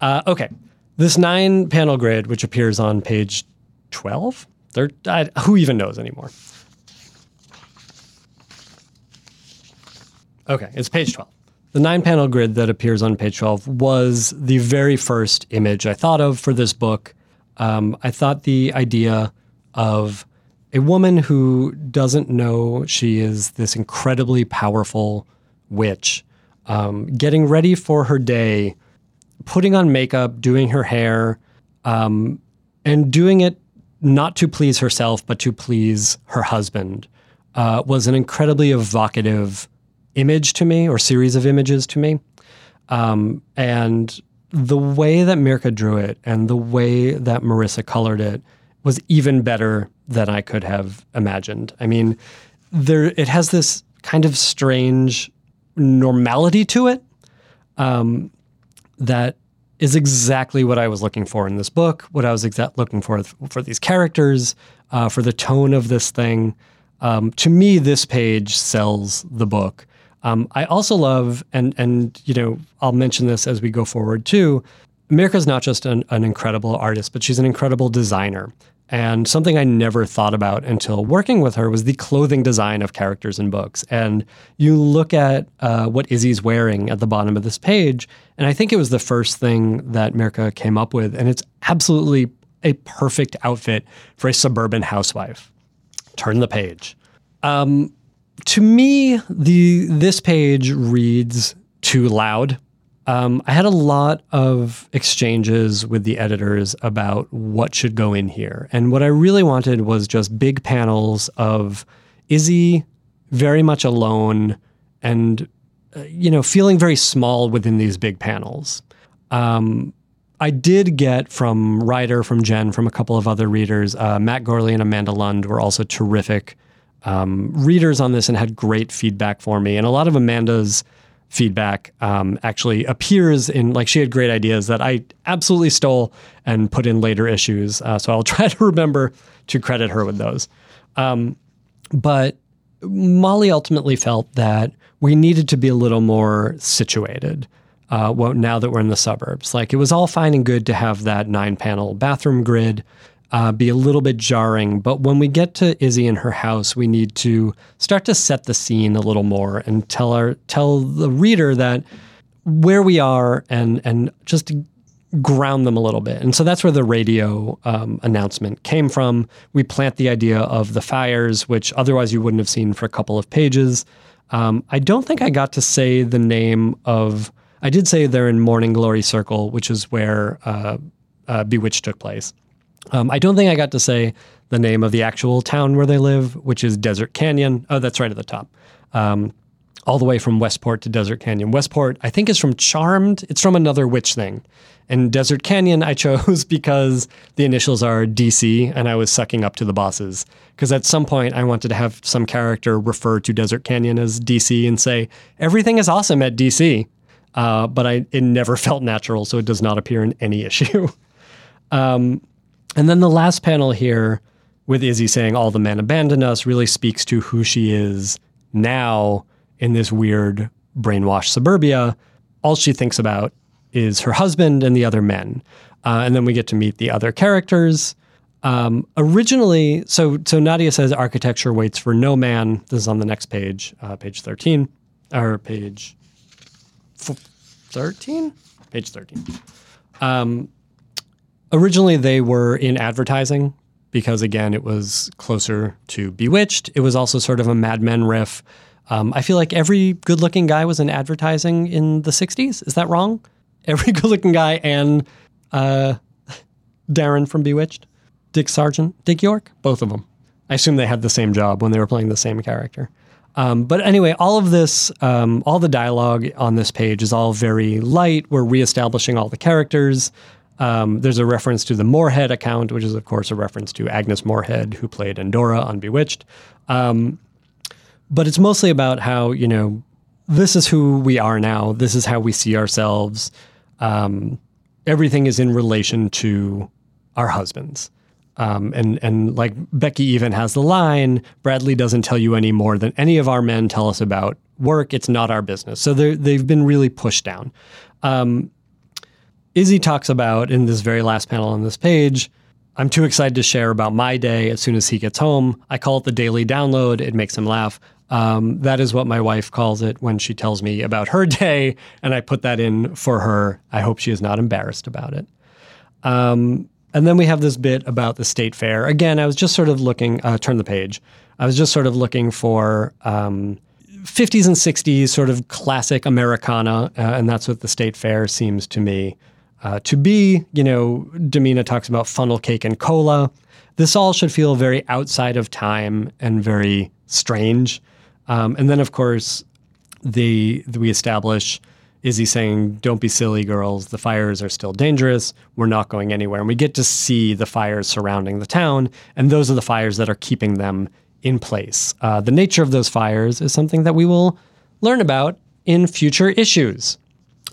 Uh, okay, this nine panel grid, which appears on page 12, I, who even knows anymore? Okay, it's page 12. The nine panel grid that appears on page 12 was the very first image I thought of for this book. Um, I thought the idea of a woman who doesn't know she is this incredibly powerful witch, um, getting ready for her day, putting on makeup, doing her hair, um, and doing it not to please herself, but to please her husband, uh, was an incredibly evocative image to me, or series of images to me. Um, and the way that Mirka drew it and the way that Marissa colored it was even better than I could have imagined. I mean, there it has this kind of strange normality to it um, that is exactly what I was looking for in this book. What I was exa- looking for for these characters, uh, for the tone of this thing. Um, to me, this page sells the book. Um, I also love, and and you know, I'll mention this as we go forward too. Mirka's not just an, an incredible artist, but she's an incredible designer. And something I never thought about until working with her was the clothing design of characters in books. And you look at uh, what Izzy's wearing at the bottom of this page, and I think it was the first thing that Mirka came up with. And it's absolutely a perfect outfit for a suburban housewife. Turn the page. Um, to me, the this page reads too loud um, I had a lot of exchanges with the editors about what should go in here. And what I really wanted was just big panels of Izzy very much alone and, uh, you know, feeling very small within these big panels. Um, I did get from Ryder, from Jen, from a couple of other readers. Uh, Matt Gourley and Amanda Lund were also terrific um, readers on this and had great feedback for me. And a lot of Amanda's feedback um, actually appears in like she had great ideas that I absolutely stole and put in later issues. Uh, so I'll try to remember to credit her with those. Um, but Molly ultimately felt that we needed to be a little more situated. Uh, well, now that we're in the suburbs, like it was all fine and good to have that nine panel bathroom grid uh, be a little bit jarring. But when we get to Izzy and her house, we need to start to set the scene a little more and tell our tell the reader that where we are and and just ground them a little bit. And so that's where the radio um, announcement came from. We plant the idea of the fires, which otherwise you wouldn't have seen for a couple of pages. Um, I don't think I got to say the name of. I did say they're in Morning Glory Circle, which is where uh, uh, Bewitched took place. Um, I don't think I got to say the name of the actual town where they live, which is Desert Canyon. Oh, that's right at the top. Um, all the way from Westport to Desert Canyon. Westport, I think, is from Charmed. It's from another witch thing. And Desert Canyon, I chose because the initials are DC, and I was sucking up to the bosses. Because at some point, I wanted to have some character refer to Desert Canyon as DC and say, everything is awesome at DC. Uh, but I, it never felt natural, so it does not appear in any issue. um, and then the last panel here with Izzy saying all the men abandoned us really speaks to who she is now in this weird brainwashed suburbia. All she thinks about is her husband and the other men. Uh, and then we get to meet the other characters. Um, originally, so so Nadia says architecture waits for no man. This is on the next page, uh, page thirteen, or page thirteen, page thirteen. Um, Originally, they were in advertising because, again, it was closer to Bewitched. It was also sort of a Mad Men riff. Um, I feel like every good looking guy was in advertising in the 60s. Is that wrong? Every good looking guy and uh, Darrin from Bewitched, Dick Sargent, Dick York, both of them. I assume they had the same job when they were playing the same character. Um, but anyway, all of this, um, all the dialogue on this page is all very light. We're reestablishing all the characters. Um, there's a reference to the Moorehead account, which is, of course, a reference to Agnes Moorehead, who played Endora on Bewitched. Um, but it's mostly about how, you know, this is who we are now. This is how we see ourselves. Um, everything is in relation to our husbands. Um, and and like Becky even has the line, Bradley doesn't tell you any more than any of our men tell us about work. It's not our business. So they've been really pushed down. Um, Izzy talks about in this very last panel on this page. I'm too excited to share about my day as soon as he gets home. I call it the daily download. It makes him laugh. Um, that is what my wife calls it when she tells me about her day, and I put that in for her. I hope she is not embarrassed about it. Um, and then we have this bit about the state fair. Again, I was just sort of looking, uh, turn the page. I was just sort of looking for um, 50s and 60s sort of classic Americana, uh, and that's what the state fair seems to me uh, to be, you know, Domina talks about funnel cake and cola. This all should feel very outside of time and very strange. Um, and then, of course, the, the we establish Izzy saying, "Don't be silly, girls. The fires are still dangerous. We're not going anywhere." And we get to see the fires surrounding the town, and those are the fires that are keeping them in place. Uh, the nature of those fires is something that we will learn about in future issues.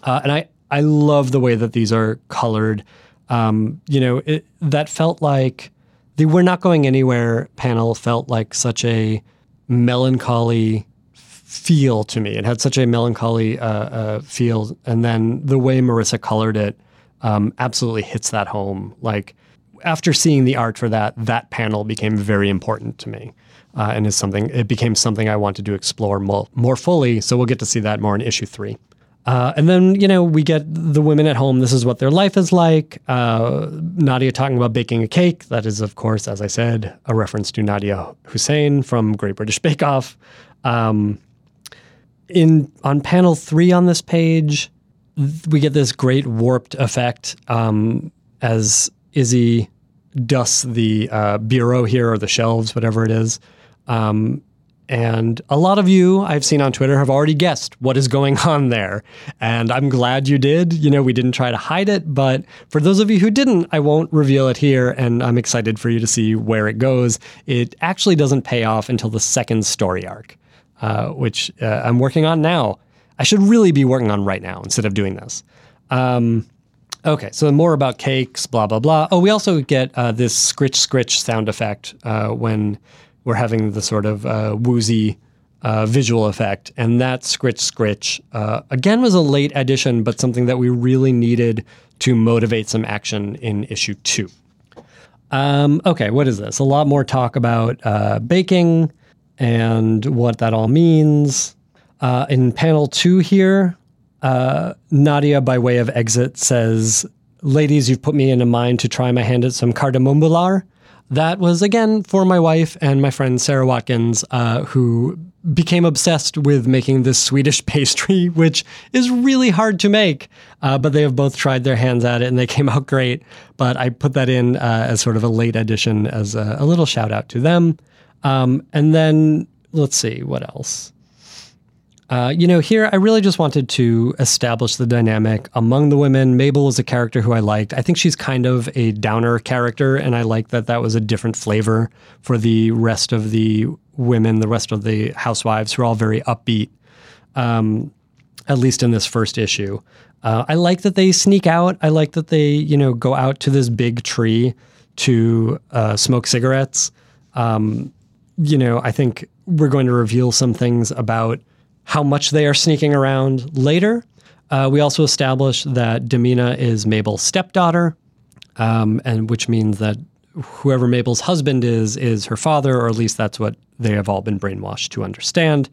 Uh, and I, I love the way that these are colored. Um, you know, it, that felt like the "We're Not Going Anywhere" panel felt like such a melancholy feel to me. It had such a melancholy uh, uh, feel, and then the way Marissa colored it um, absolutely hits that home. Like after seeing the art for that, that panel became very important to me. Uh, and is something it became something I wanted to explore more, more fully. So we'll get to see that more in issue three. Uh, and then, you know, we get the women at home. This is what their life is like. Uh, Nadia talking about baking a cake. That is, of course, as I said, a reference to Nadiya Hussain from Great British Bake Off. Um, in on panel three on this page, we get this great warped effect um, as Izzy dusts the uh, bureau here or the shelves, whatever it is. Um, and a lot of you I've seen on Twitter have already guessed what is going on there. And I'm glad you did. You know, we didn't try to hide it, but for those of you who didn't, I won't reveal it here. And I'm excited for you to see where it goes. It actually doesn't pay off until the second story arc, uh, which uh, I'm working on now. I should really be working on right now instead of doing this. Um, okay, so more about cakes, blah, blah, blah. Oh, we also get uh, this scritch, scritch sound effect uh, when we're having the sort of uh, woozy uh, visual effect. And that scritch, scritch, uh, again, was a late addition, but something that we really needed to motivate some action in issue two. Um, okay, what is this? A lot more talk about uh, baking and what that all means. Uh, in panel two here, uh, Nadia, by way of exit, says, Ladies, you've put me in a mind to try my hand at some cardamombular. That was again for my wife and my friend Sarah Watkins, uh, who became obsessed with making this Swedish pastry, which is really hard to make. Uh, but they have both tried their hands at it and they came out great. But I put that in uh, as sort of a late addition as a, a little shout out to them. Um, and then let's see what else. Uh, you know, here I really just wanted to establish the dynamic among the women. Mabel is a character who I liked. I think she's kind of a downer character, and I like that that was a different flavor for the rest of the women, the rest of the housewives, who are all very upbeat, um, at least in this first issue. Uh, I like that they sneak out. I like that they, you know, go out to this big tree to uh, smoke cigarettes. Um, you know, I think we're going to reveal some things about how much they are sneaking around later. Uh, we also established that Demina is Mabel's stepdaughter, um, and which means that whoever Mabel's husband is is her father, or at least that's what they have all been brainwashed to understand.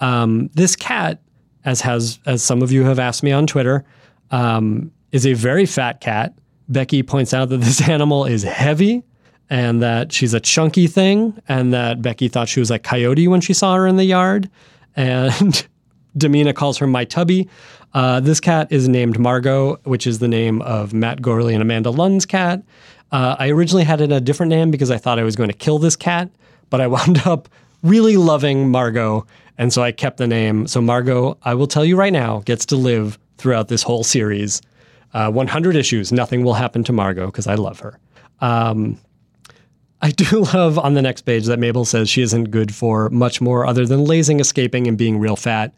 Um, this cat, as has as some of you have asked me on Twitter, um, is a very fat cat. Becky points out that this animal is heavy and that she's a chunky thing, and that Becky thought she was a coyote when she saw her in the yard and Demina calls her my tubby. Uh, this cat is named Margot, which is the name of Matt Gourley and Amanda Lund's cat. Uh, I originally had it a different name because I thought I was going to kill this cat, but I wound up really loving Margot, and so I kept the name. So Margot, I will tell you right now, gets to live throughout this whole series. Uh, 100 issues, nothing will happen to Margot because I love her. Um, I do love on the next page that Mabel says she isn't good for much more other than lazing, escaping, and being real fat.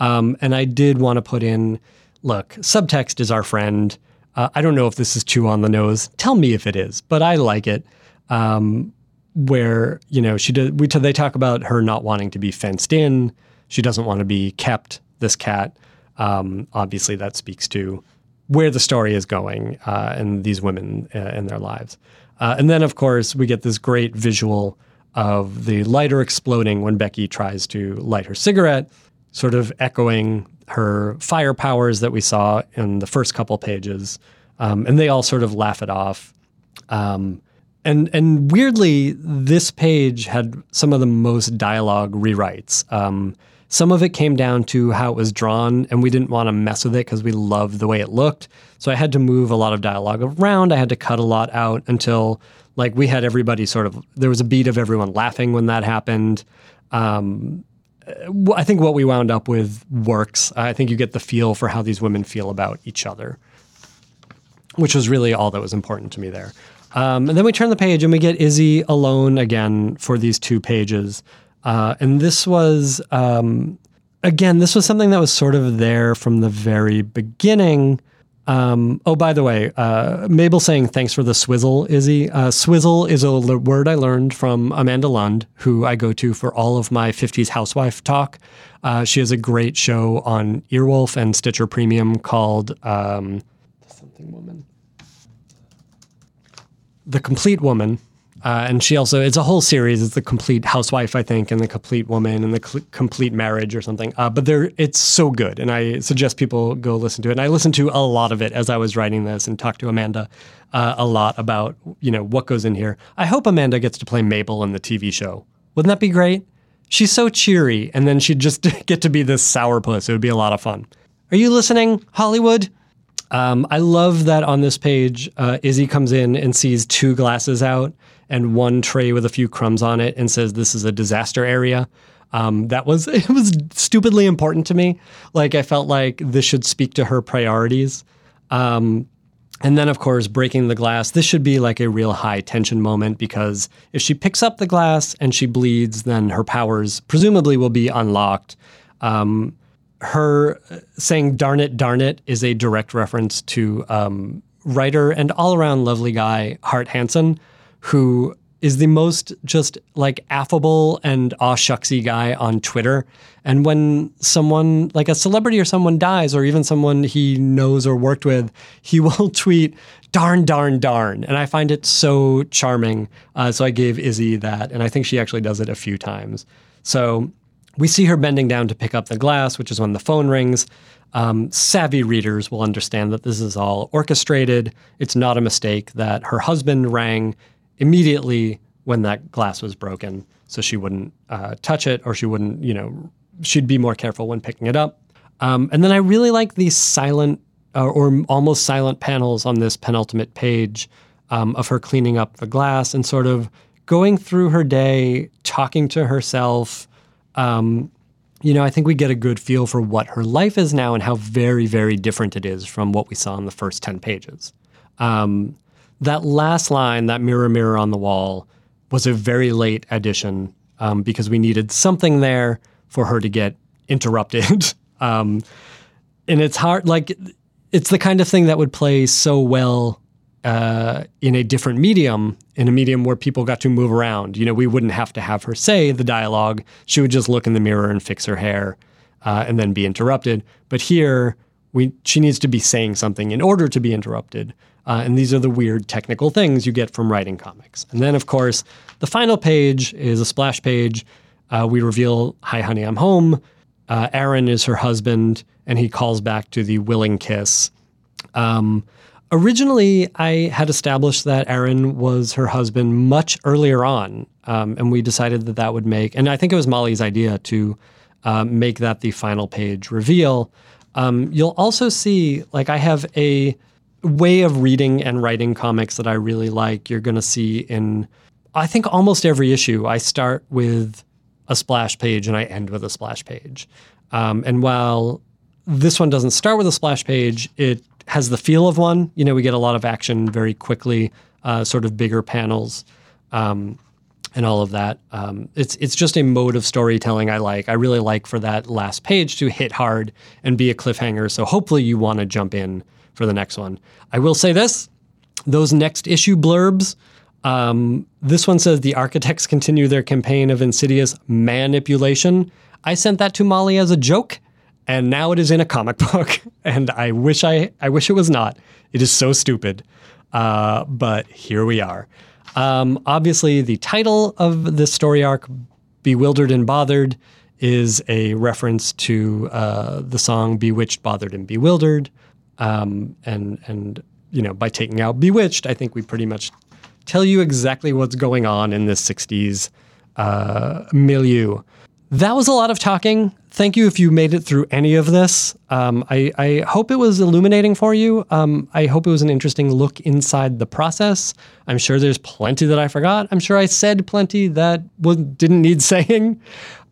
Um, and I did want to put in look, subtext is our friend. Uh, I don't know if this is too on the nose. Tell me if it is, but I like it. Um, where you know she did, we they talk about her not wanting to be fenced in. She doesn't want to be kept. This cat, um, obviously, that speaks to where the story is going uh, and these women uh, in their lives. Uh, and then, of course, we get this great visual of the lighter exploding when Becky tries to light her cigarette, sort of echoing her fire powers that we saw in the first couple pages. Um, and they all sort of laugh it off. Um, and and weirdly, this page had some of the most dialogue rewrites. Um, some of it came down to how it was drawn, and we didn't want to mess with it because we loved the way it looked. So I had to move a lot of dialogue around. I had to cut a lot out until like we had everybody sort of there was a beat of everyone laughing when that happened. Um, I think what we wound up with works. I think you get the feel for how these women feel about each other, which was really all that was important to me there. Um, and then we turn the page and we get Izzy alone again for these two pages. Uh, and this was, um, again, this was something that was sort of there from the very beginning. Um, oh, by the way, uh, Mabel saying thanks for the swizzle, Izzy. Uh, swizzle is a l- word I learned from Amanda Lund, who I go to for all of my 50s housewife talk. Uh, she has a great show on Earwolf and Stitcher Premium called um, something woman. The Complete Woman. Uh, and she also, it's a whole series. It's the complete housewife, I think, and the complete woman and the cl- complete marriage or something. Uh, but it's so good. And I suggest people go listen to it. And I listened to a lot of it as I was writing this and talked to Amanda uh, a lot about, you know, what goes in here. I hope Amanda gets to play Mabel in the TV show. Wouldn't that be great? She's so cheery. And then she'd just get to be this sourpuss. It would be a lot of fun. Are you listening, Hollywood? Um, I love that on this page, uh, Izzy comes in and sees two glasses out and one tray with a few crumbs on it and says this is a disaster area. Um, that was it was stupidly important to me. Like I felt like this should speak to her priorities. Um, and then, of course, breaking the glass. This should be like a real high tension moment because if she picks up the glass and she bleeds, then her powers presumably will be unlocked. Um, her saying "darn it, darn it" is a direct reference to um, writer and all-around lovely guy Hart Hanson, who is the most just like affable and aw shucksy guy on Twitter. And when someone like a celebrity or someone dies, or even someone he knows or worked with, he will tweet "darn, darn, darn," and I find it so charming. Uh, so I gave Izzy that, and I think she actually does it a few times. So we see her bending down to pick up the glass, which is when the phone rings. Um, savvy readers will understand that this is all orchestrated. It's not a mistake that her husband rang immediately when that glass was broken, so she wouldn't uh, touch it or she wouldn't, you know, she'd be more careful when picking it up. Um, and then I really like these silent uh, or almost silent panels on this penultimate page um, of her cleaning up the glass and sort of going through her day, talking to herself. Um, you know, I think we get a good feel for what her life is now and how very, very different it is from what we saw in the first 10 pages. Um, that last line, that mirror, mirror on the wall, was a very late addition um, because we needed something there for her to get interrupted. um, and it's hard, like, it's the kind of thing that would play so well uh, in a different medium, in a medium where people got to move around. You know, we wouldn't have to have her say the dialogue. She would just look in the mirror and fix her hair uh, and then be interrupted. But here, we, she needs to be saying something in order to be interrupted. Uh, and these are the weird technical things you get from writing comics. And then, of course, the final page is a splash page. Uh, we reveal, Hi, honey, I'm home. Uh, Aaron is her husband, and he calls back to the willing kiss. Um, originally, I had established that Aaron was her husband much earlier on, um, and we decided that that would make, and I think it was Molly's idea to uh, make that the final page reveal. Um, you'll also see, like, I have a way of reading and writing comics that I really like, you're going to see in, I think, almost every issue. I start with a splash page and I end with a splash page. Um, and while this one doesn't start with a splash page, it has the feel of one. You know, we get a lot of action very quickly, uh, sort of bigger panels. Um, and all of that. Um, it's it's just a mode of storytelling I like. I really like for that last page to hit hard and be a cliffhanger. So hopefully you want to jump in for the next one. I will say this those next issue blurbs. Um, this one says the architects continue their campaign of insidious manipulation. I sent that to Molly as a joke, and now it is in a comic book. And I wish I, I wish it was not. It is so stupid, uh, but here we are. Um, obviously, the title of this story arc, "Bewildered and Bothered," is a reference to uh, the song "Bewitched, Bothered, and Bewildered." Um, and and you know by taking out Bewitched, I think we pretty much tell you exactly what's going on in this '60s uh, milieu. That was a lot of talking. Thank you if you made it through any of this. Um, I, I, hope it was illuminating for you. Um, I hope it was an interesting look inside the process. I'm sure there's plenty that I forgot. I'm sure I said plenty that was, didn't need saying.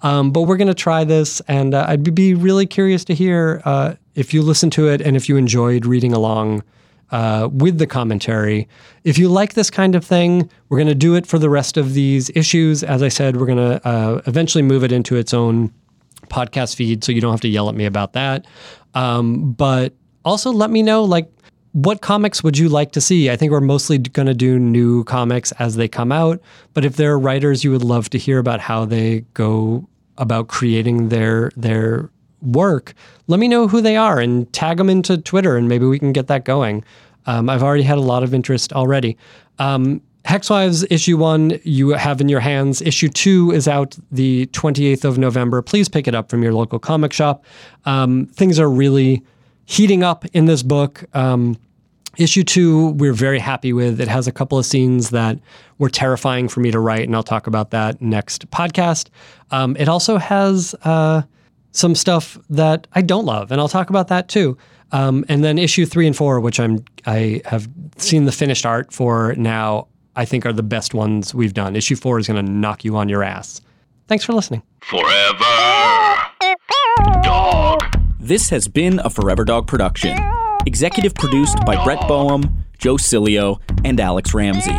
Um, but we're going to try this, and uh, I'd be really curious to hear uh, if you listened to it and if you enjoyed reading along uh, with the commentary. If you like this kind of thing, we're going to do it for the rest of these issues. As I said, we're going to uh, eventually move it into its own podcast feed, so you don't have to yell at me about that. Um, but also, let me know like what comics would you like to see? I think we're mostly going to do new comics as they come out. But if there are writers you would love to hear about how they go about creating their their work, let me know who they are and tag them into Twitter, and maybe we can get that going. Um, I've already had a lot of interest already. Um, Hex Wives issue one you have in your hands. Issue two is out the 28th of November. Please pick it up from your local comic shop. Um, things are really heating up in this book. Um, issue two, we're very happy with. It has a couple of scenes that were terrifying for me to write, and I'll talk about that next podcast. Um, it also has. Uh, some stuff that I don't love, and I'll talk about that too. Um, and then issue three and four, which I'm I have seen the finished art for now, I think are the best ones we've done. Issue four is going to knock you on your ass. Thanks for listening. Forever. Dog. This has been a Forever Dog production. Executive produced by Brett Boehm, Joe Cilio, and Alex Ramsey.